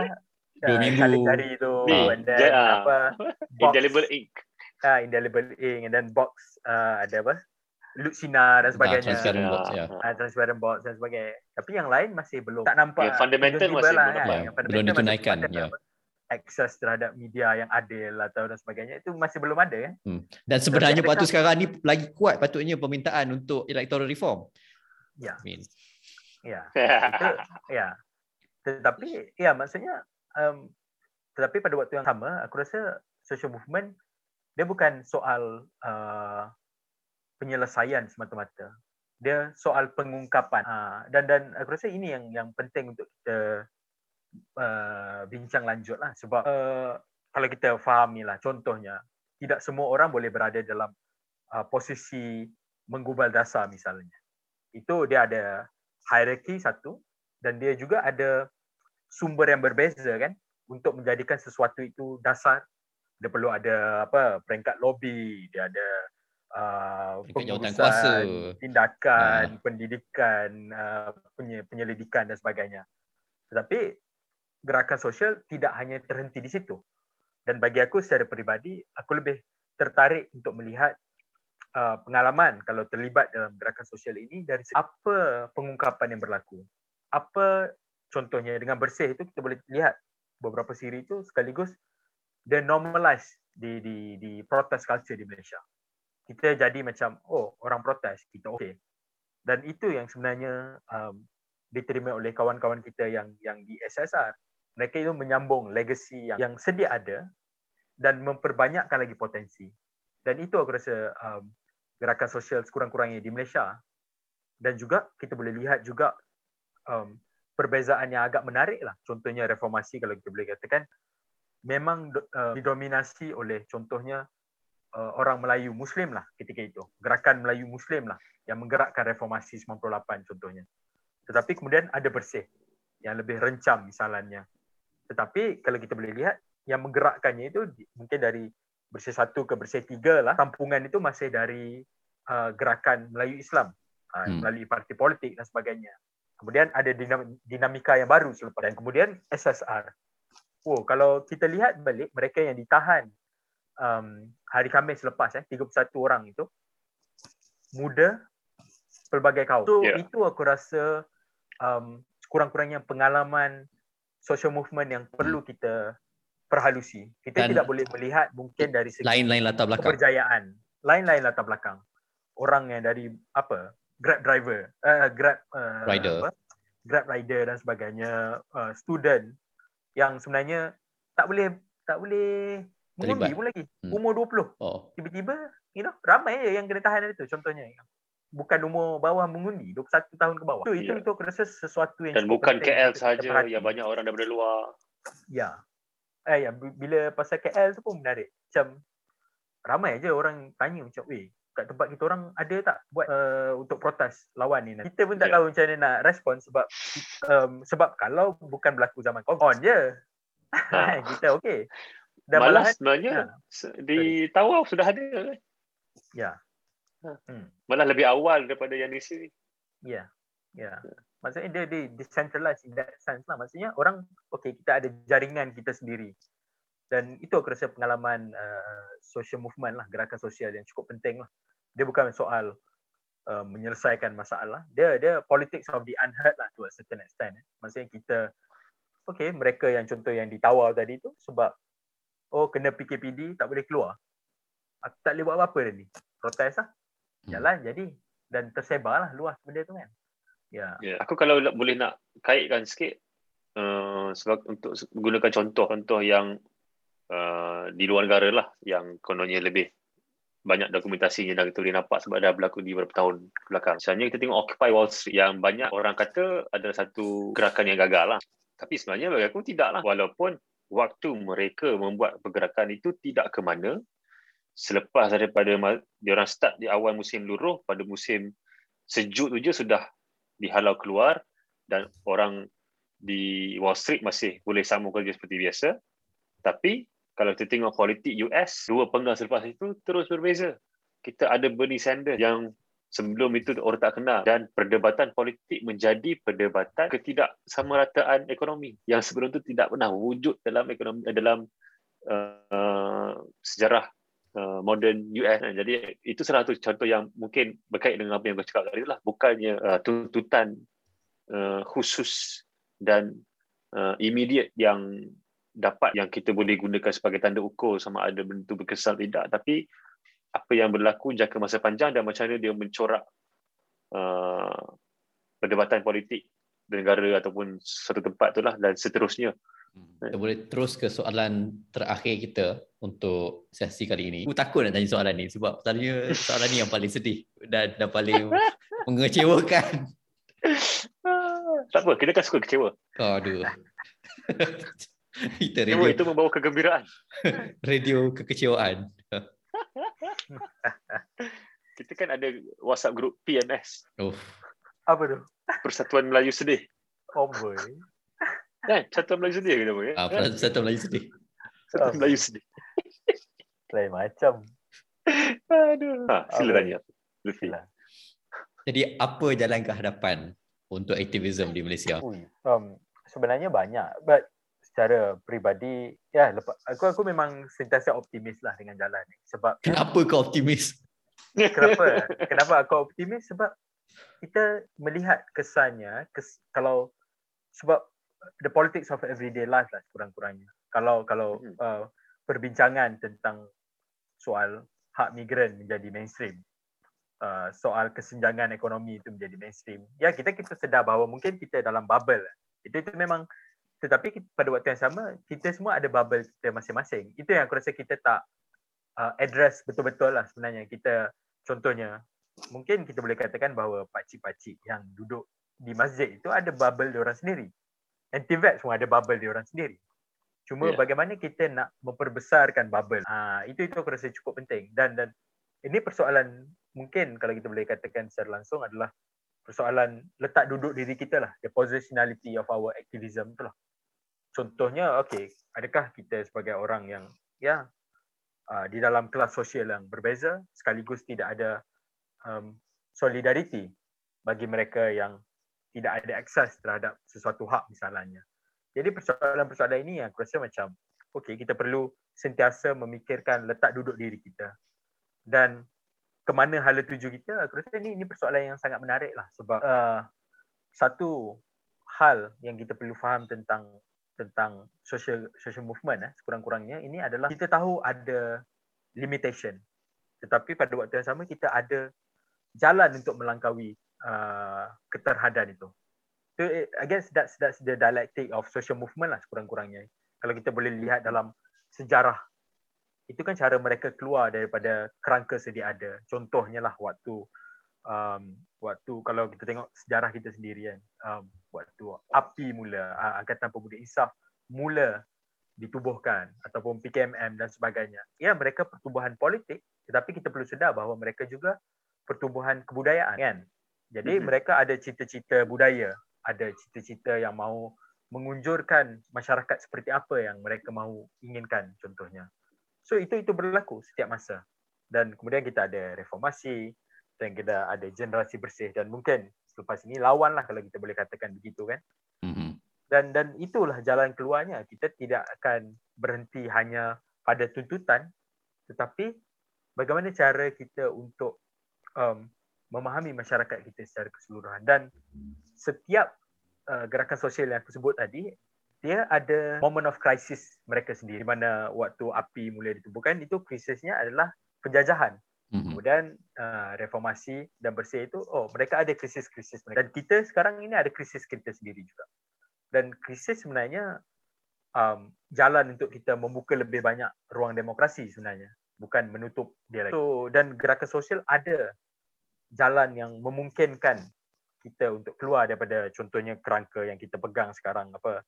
Dua minggu. Dari tu Ni, and then ja, apa box, indelible ink. Ah, indelible ink and then box uh, ada apa? Lucina dan sebagainya. Ah, transparent box, ya. Ah, transparent box dan sebagainya. Tapi yang lain masih belum tak nampak. Yang fundamental masih lah, belum. Kan? Ya, yang belum ditunaikan. Ya. Akses terhadap media yang adil atau dan sebagainya itu masih belum ada kan. Hmm. Dan sebenarnya patut sekarang ni lagi kuat patutnya permintaan untuk electoral reform. Ya. I mean. Ya. Itu, ya. Tetapi ya maksudnya um, tetapi pada waktu yang sama aku rasa social movement dia bukan soal uh, penyelesaian semata-mata. Dia soal pengungkapan. Uh, dan dan aku rasa ini yang yang penting untuk kita uh, bincang lanjut lah. Sebab uh, kalau kita fahami lah contohnya tidak semua orang boleh berada dalam uh, posisi menggubal dasar misalnya. Itu dia ada hierarki satu dan dia juga ada sumber yang berbeza kan untuk menjadikan sesuatu itu dasar. Dia perlu ada apa peringkat lobby dia ada uh, pengurusan tindakan ha. pendidikan uh, penyelidikan dan sebagainya. Tetapi gerakan sosial tidak hanya terhenti di situ. Dan bagi aku secara peribadi aku lebih tertarik untuk melihat uh, pengalaman kalau terlibat dalam gerakan sosial ini dari apa pengungkapan yang berlaku? Apa contohnya dengan bersih itu kita boleh lihat beberapa siri itu sekaligus dia normalize di di di protest culture di Malaysia. Kita jadi macam oh orang protes kita okey. Dan itu yang sebenarnya um, diterima oleh kawan-kawan kita yang yang di SSR. Mereka itu menyambung legacy yang yang sedia ada dan memperbanyakkan lagi potensi. Dan itu aku rasa um, gerakan sosial sekurang-kurangnya di Malaysia. Dan juga kita boleh lihat juga um, perbezaan yang agak menarik lah. Contohnya reformasi kalau kita boleh katakan memang uh, didominasi oleh contohnya uh, orang Melayu Muslim lah ketika itu. Gerakan Melayu Muslim lah yang menggerakkan reformasi 98 contohnya. Tetapi kemudian ada bersih yang lebih rencam misalnya. Tetapi kalau kita boleh lihat yang menggerakkannya itu mungkin dari bersih satu ke bersih tiga lah. Kampungan itu masih dari uh, gerakan Melayu Islam. Uh, hmm. melalui parti politik dan sebagainya. Kemudian ada dinamika yang baru selepas dan kemudian SSR. Oh, kalau kita lihat balik mereka yang ditahan um, hari Khamis selepas eh 31 orang itu muda pelbagai kaum. So yeah. itu aku rasa um, kurang-kurangnya pengalaman social movement yang perlu kita perhalusi. Kita Dan tidak boleh melihat mungkin dari segi lain-lain latar belakang. Keperjayaan. Lain-lain latar belakang. Orang yang dari apa? Grab driver. Uh, grab uh, rider. apa? grab rider dan sebagainya. Uh, student yang sebenarnya tak boleh tak boleh mengundi pun lagi. Hmm. umur 20 oh. tiba-tiba you know ramai je yang kena tahan itu contohnya bukan umur bawah mengundi 21 tahun ke bawah. Itu yeah. itu aku rasa sesuatu yang dan bukan KL saja yang banyak orang daripada luar. Ya. Eh ya bila pasal KL tu pun menarik. Macam ramai aja orang tanya macam weh kat tempat kita orang ada tak buat uh, untuk protes lawan ni? Kita pun tak yeah. tahu macam mana nak respon sebab um, sebab kalau bukan berlaku zaman covid on je. Ha. kita okey. Dan malah malahan, sebenarnya ha. di Tawau sudah ada kan? Ya. Ha. hmm. malah lebih awal daripada yang di sini ya. Ya. Maksudnya dia di decentralized in that sense lah. Maksudnya orang okey kita ada jaringan kita sendiri dan itu aku rasa pengalaman uh, social movement lah gerakan sosial yang cukup penting lah. Dia bukan soal uh, menyelesaikan masalah. Dia dia politics of the unheard lah to a certain extent eh. maksudnya kita okay mereka yang contoh yang ditawar tadi tu sebab oh kena PKPD tak boleh keluar. Aku tak boleh buat apa-apa dah ni. Protes lah. Hmm. jalan jadi. Dan tersebar lah luas benda tu kan. Ya. Ya, aku kalau boleh nak kaitkan sikit uh, sebab untuk gunakan contoh-contoh yang uh, di luar negara lah yang kononnya lebih banyak dokumentasinya dah kita boleh nampak sebab dah berlaku di beberapa tahun belakang. Misalnya kita tengok Occupy Wall Street yang banyak orang kata adalah satu gerakan yang gagal lah. Tapi sebenarnya bagi aku tidak lah. Walaupun waktu mereka membuat pergerakan itu tidak ke mana, selepas daripada diorang start di awal musim luruh, pada musim sejuk tu je sudah dihalau keluar dan orang di Wall Street masih boleh sambung kerja seperti biasa. Tapi kalau kita tengok politik US, dua penggal selepas itu terus berbeza. Kita ada Bernie Sanders yang sebelum itu orang tak kenal dan perdebatan politik menjadi perdebatan ketidaksamarataan ekonomi yang sebelum itu tidak pernah wujud dalam ekonomi eh, dalam uh, sejarah uh, modern US. Jadi itu salah satu contoh yang mungkin berkait dengan apa yang kau cakap tadi lah. Bukannya uh, tuntutan uh, khusus dan uh, immediate yang dapat yang kita boleh gunakan sebagai tanda ukur sama ada benda itu berkesan tidak tapi apa yang berlaku jangka masa panjang dan macam mana dia mencorak uh, perdebatan politik negara ataupun satu tempat itulah dan seterusnya Kita boleh terus ke soalan terakhir kita untuk sesi kali ini. Aku takut nak tanya soalan ni sebab selalunya soalan ni yang paling sedih dan, dan paling mengecewakan. tak apa kita kan suka kecewa Oh, aduh. kita kecewa radio, itu membawa kegembiraan. Radio kekecewaan. kita kan ada WhatsApp group PMS Oh, apa tu? Persatuan Melayu Sedih. Oh boy. Kan? Persatuan Melayu Sedih ke nama ya? Ah, kan? satu Melayu sedih. Persatuan Melayu Sedih. Lain macam. Aduh. Ha, sila tanya. Sila. Jadi apa jalan ke hadapan untuk aktivisme di Malaysia? Ui, um, sebenarnya banyak. But secara peribadi ya lepas aku aku memang sentiasa optimis lah dengan jalan ni. Sebab Kenapa kau optimis? kenapa? Kenapa aku optimis? Sebab kita melihat kesannya kes, kalau sebab the politics of everyday life lah kurang-kurangnya kalau kalau Hmm. uh, perbincangan tentang soal hak migran menjadi mainstream uh, soal kesenjangan ekonomi itu menjadi mainstream ya kita kita sedar bahawa mungkin kita dalam bubble itu itu memang tetapi pada waktu yang sama kita semua ada bubble kita masing-masing. Itu yang aku rasa kita tak uh, address betul-betul lah sebenarnya. Kita contohnya mungkin kita boleh katakan bahawa pakcik-pakcik yang duduk di masjid itu ada bubble dia orang sendiri. Anti-vax semua ada bubble dia orang sendiri. Cuma Ya. bagaimana kita nak memperbesarkan bubble. Ha, itu itu aku rasa cukup penting. Dan dan ini persoalan mungkin kalau kita boleh katakan secara langsung adalah persoalan letak duduk diri kita lah. The positionality of our activism tu lah contohnya okey adakah kita sebagai orang yang ya uh, di dalam kelas sosial yang berbeza sekaligus tidak ada um, solidariti bagi mereka yang tidak ada akses terhadap sesuatu hak misalnya. Jadi persoalan-persoalan ini yang aku rasa macam okey kita perlu sentiasa memikirkan letak duduk diri kita dan ke mana hala tuju kita aku rasa ini ini persoalan yang sangat menarik lah sebab uh, satu hal yang kita perlu faham tentang tentang social social movement eh, sekurang-kurangnya ini adalah kita tahu ada limitation tetapi pada waktu yang sama kita ada jalan untuk melangkaui uh, keterhadan itu. So, I guess that's that's the dialectic of social movement lah sekurang-kurangnya. Kalau kita boleh lihat dalam sejarah itu kan cara mereka keluar daripada kerangka sedia ada. Contohnya lah waktu um, waktu kalau kita tengok sejarah kita sendiri kan um, waktu API mula uh, Angkatan Pemuda Insaf mula ditubuhkan ataupun PKMM dan sebagainya. Ya mereka pertubuhan politik tetapi kita perlu sedar bahawa mereka juga pertubuhan kebudayaan kan. Jadi Mhm. mereka ada cita-cita budaya, ada cita-cita yang mahu mengunjurkan masyarakat seperti apa yang mereka mahu inginkan contohnya. So itu itu berlaku setiap masa. Dan kemudian kita ada reformasi dan kita ada generasi bersih dan mungkin selepas ini lawan lah kalau kita boleh katakan begitu kan. Mhm. Dan dan itulah jalan keluarnya. Kita tidak akan berhenti hanya pada tuntutan tetapi bagaimana cara kita untuk um, memahami masyarakat kita secara keseluruhan dan setiap uh, gerakan sosial yang aku sebut tadi dia ada moment of crisis mereka sendiri di mana waktu api mula ditubuhkan itu krisisnya adalah penjajahan mm-hmm. kemudian uh, reformasi dan bersih itu oh mereka ada krisis-krisis mereka dan kita sekarang ini ada krisis kita sendiri juga dan krisis sebenarnya um, jalan untuk kita membuka lebih banyak ruang demokrasi sebenarnya bukan menutup dia lagi so dan gerakan sosial ada jalan yang memungkinkan kita untuk keluar daripada contohnya kerangka yang kita pegang sekarang apa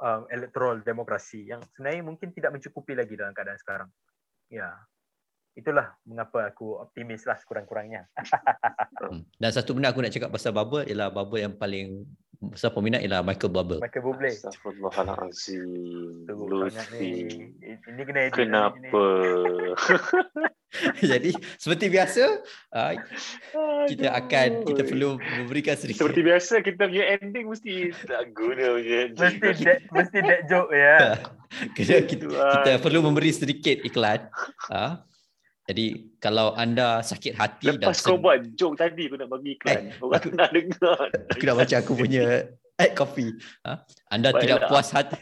um, electoral demokrasi yang sebenarnya mungkin tidak mencukupi lagi dalam keadaan sekarang. Ya. Itulah mengapa aku optimis lah sekurang-kurangnya. Hmm. Dan satu benda aku nak cakap pasal bubble ialah bubble yang paling besar peminat ialah Michael Bubble. Michael Bublé. Astagfirullahalazim. Lucy. Ini kena edit. Kenapa? Jadi seperti biasa uh, kita akan kita perlu memberikan sedikit Seperti biasa kita punya ending mesti tak guna punya Mesti that, mesti that joke ya. kita, kita, kita perlu memberi sedikit iklan. Uh, jadi kalau anda sakit hati Lepas dan kau buat joke tadi aku nak bagi iklan. Eh, Orang aku, nak dengar. Aku nak baca aku punya ad copy. Ha? Anda Baiklah. tidak puas hati.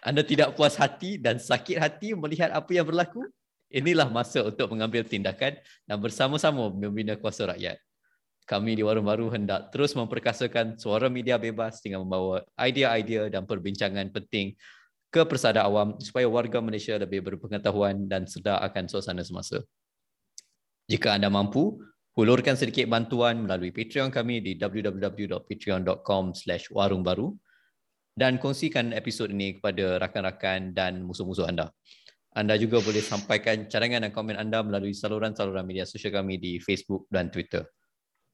Anda tidak puas hati dan sakit hati melihat apa yang berlaku? inilah masa untuk mengambil tindakan dan bersama-sama membina kuasa rakyat. Kami di Warung Baru hendak terus memperkasakan suara media bebas dengan membawa idea-idea dan perbincangan penting ke persada awam supaya warga Malaysia lebih berpengetahuan dan sedar akan suasana semasa. Jika anda mampu, hulurkan sedikit bantuan melalui Patreon kami di www.patreon.com warungbaru dan kongsikan episod ini kepada rakan-rakan dan musuh-musuh anda. Anda juga boleh sampaikan cadangan dan komen anda melalui saluran-saluran media sosial kami di Facebook dan Twitter.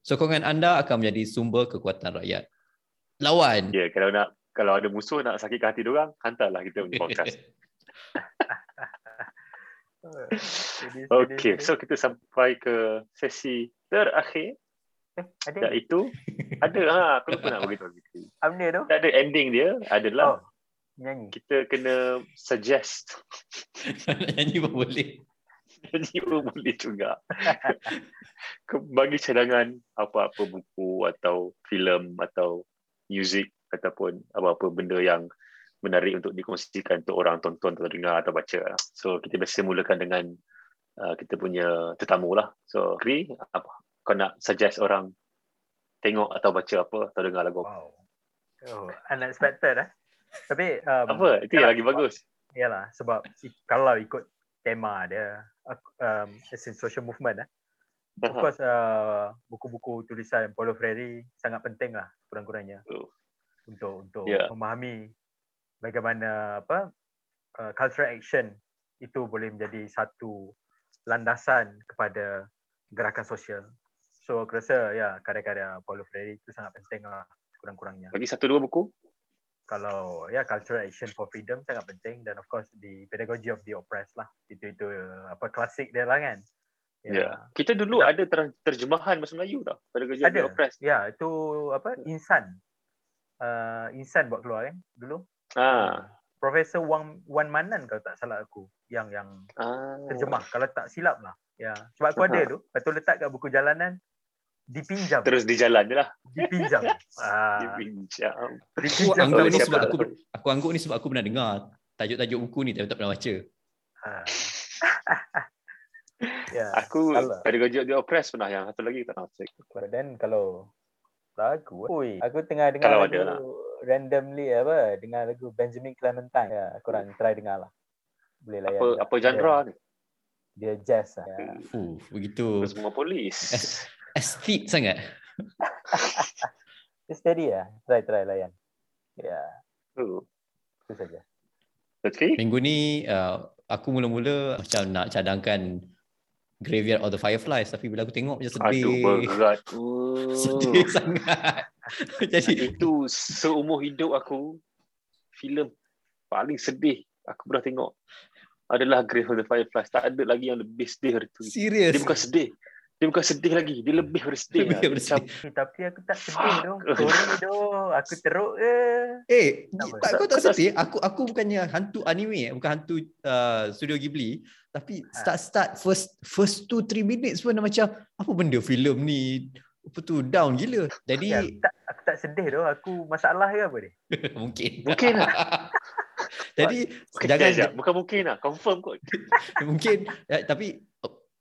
Sokongan anda akan menjadi sumber kekuatan rakyat. Lawan. Ya, yeah, kalau nak kalau ada musuh nak sakit hati orang, hantarlah kita punya podcast. okay, so kita sampai ke sesi terakhir. Eh, ada? Iaitu, ada ha, aku lupa nak beritahu. Tu? ada ending dia, adalah oh nyanyi. Kita kena suggest. nyanyi pun boleh. Nyanyi pun boleh juga. Bagi cadangan apa-apa buku atau filem atau muzik ataupun apa-apa benda yang menarik untuk dikongsikan untuk orang tonton atau dengar atau baca. So kita biasa mulakan dengan uh, kita punya tetamu lah. So Kri, apa kau nak suggest orang tengok atau baca apa atau dengar lagu? Wow. Oh, unexpected eh. Tapi um, apa? Itu yang lagi bagus. Iyalah sebab kalau ikut tema dia um, in social movement eh. Of course uh, buku-buku tulisan Paulo Freire sangat penting lah kurang-kurangnya. Uh. Untuk untuk yeah. memahami bagaimana apa uh, cultural action itu boleh menjadi satu landasan kepada gerakan sosial. So aku rasa ya karya-karya Paulo Freire itu sangat penting lah kurang-kurangnya. Bagi satu dua buku? kalau ya cultural action for freedom sangat penting dan of course di pedagogy of the oppressed lah itu itu apa klasik dia lah kan ya yeah. kita dulu ada ter- terjemahan bahasa Melayu tak pedagogy ada. of the oppressed ya itu apa insan uh, insan buat keluar kan dulu ah Profesor Wang Wan Manan kalau tak salah aku yang yang ah. terjemah kalau tak silap lah ya sebab aku ada tu betul letak kat buku jalanan dipinjam. Terus di jalan je lah. Dipinjam. Ah. Dipinjam. Aku anggap ni sebab aku, aku anggap ni sebab aku pernah dengar tajuk-tajuk buku ni tapi tak pernah baca. Ah. ya. Aku ada gajak dia oppress pernah yang satu lagi tak nak cek. Dan kalau lagu, oi, aku tengah dengar kalau lagu lah. Randomly apa, dengar lagu Benjamin Clementine. Ya, aku orang try dengar lah. Boleh lah. Apa, apa genre ni? Dia jazz lah. Ya. Uh, begitu. Semua polis. Estetik sangat. Steady ya. Try try layan. Ya. Yeah. Itu saja. Okay. Minggu ni uh, aku mula-mula macam nak cadangkan Graveyard of the Fireflies tapi bila aku tengok macam sedih. Aduh berat. sedih sangat. Jadi itu seumur hidup aku filem paling sedih aku pernah tengok adalah Grave of the Fireflies. Tak ada lagi yang lebih sedih dari itu. Serius? Dia bukan sedih Dia bukan sedih lagi. Dia lebih bersedih. Lebih lah. daripada Macam. Eh, tapi aku tak sedih Fuck. doh. Sorry doh. Aku teruk ke? Eh, Kenapa? tak, kau tak Kau tak sedih? Aku aku bukannya hantu anime, eh, bukan hantu uh, studio Ghibli, tapi Ha. start start first first 2 3 minutes pun dah macam apa benda filem ni apa tu down gila. Jadi Ya, aku, tak, aku tak sedih doh. Aku masalah ke apa ni? mungkin. Mungkin lah. Jadi Mungkin jangan sekejap. Bukan mungkin lah. Confirm kot. mungkin eh, tapi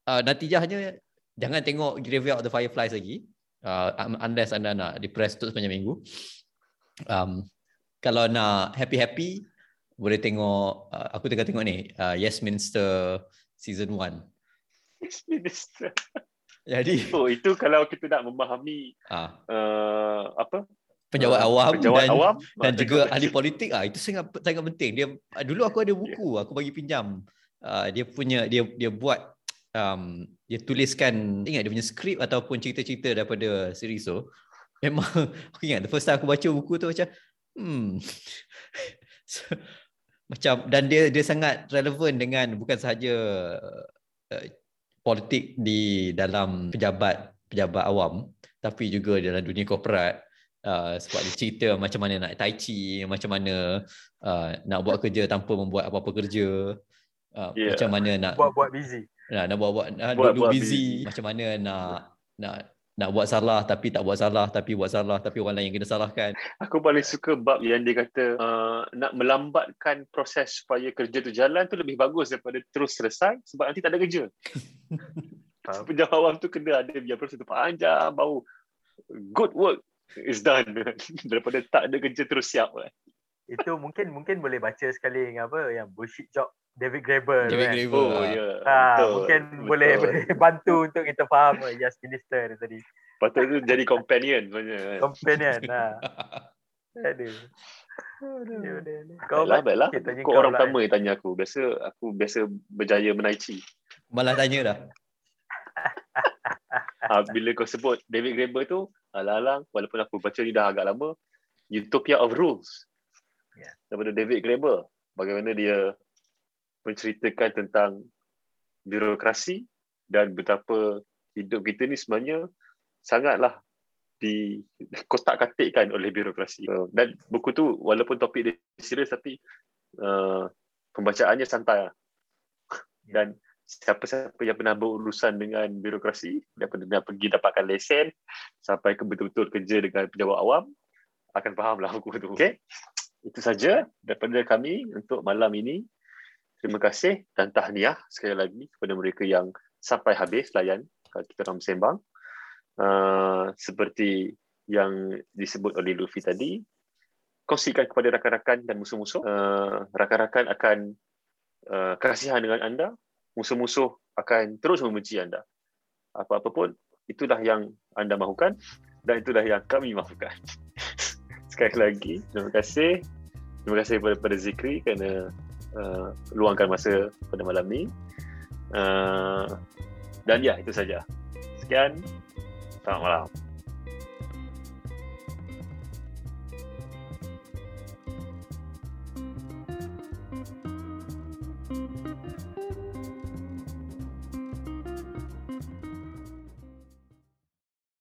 uh, natijahnya jangan tengok Graveyard of the Fireflies lagi uh, un- unless anda nak depressed tu sepanjang minggu um, kalau nak happy-happy boleh tengok uh, aku tengah tengok ni uh, Yes Minster season 1 Minister. Jadi Oh, itu kalau kita nak memahami uh, uh, apa? penjawat uh, awam penjawat dan awam dan ah, juga ahli politik ah itu sangat sangat penting. Dia ah, dulu aku ada buku aku bagi pinjam. Uh, dia punya dia dia buat um, dia tuliskan ingat dia punya skrip ataupun cerita-cerita daripada series tu. Memang aku ingat the first time aku baca buku tu macam hmm. So, macam dan dia dia sangat relevan dengan bukan sahaja uh, politik di dalam pejabat pejabat awam tapi juga dalam dunia korporat uh, sebab dia cerita macam mana nak tai chi macam mana uh, nak buat kerja tanpa membuat apa-apa kerja uh, Yeah. macam mana nak Buat-buat busy. nak buat buat nak Buat- duduk buat busy. busy. macam mana nak nak nak buat salah tapi tak buat salah tapi buat salah tapi orang lain yang kena salahkan Aku paling suka bab yang dia kata uh, nak melambatkan proses supaya kerja tu jalan tu lebih bagus daripada terus selesai sebab nanti tak ada kerja. Faham? Pejabat awam tu kena ada biar proses tu panjang baru good work is done daripada tak ada kerja terus siap kan. Itu mungkin mungkin boleh baca sekali yang apa yang bullshit job David Graeber David kan. Graeber Oh ah. ya. Ha, betul, mungkin betul. boleh boleh bantu untuk kita faham oh, Yes Minister ni tadi. Patut tu jadi companion sebenarnya. kan. Companion. Ha. Aduh. Aduh. aduh. Kau Baiklah, Kau kau orang pula, pertama yang tanya aku. Biasa aku biasa berjaya menaici. malah tanya dah Ha, bila kau sebut David Graeber tu, alang-alang walaupun aku baca ni dah agak lama, Utopia of Rules. Ya. Daripada David Graeber. Bagaimana dia menceritakan tentang birokrasi dan betapa hidup kita ni sebenarnya sangatlah di kotak-katikkan oleh birokrasi. Uh, Dan buku tu walaupun topik dia serius tapi uh, pembacaannya santai lah. Dan siapa-siapa yang pernah berurusan dengan birokrasi dia pergi dapatkan lesen sampai ke betul-betul kerja dengan pejabat awam akan fahamlah buku tu. Okey. Itu saja daripada kami untuk malam ini. Terima kasih dan tahniah sekali lagi kepada mereka yang sampai habis layan kita orang bersembang. Uh, seperti yang disebut oleh Luffy tadi, kongsikan kepada rakan-rakan dan musuh-musuh. Uh, rakan-rakan akan uh, kasihan dengan anda, musuh-musuh akan terus membenci anda. Apa-apa pun, itulah yang anda mahukan dan itulah yang kami mahukan. Sekali lagi, terima kasih. Terima kasih kepada Zikri kerana uh, luangkan masa pada malam ni. Uh, dan ya, itu saja. Sekian. Selamat malam.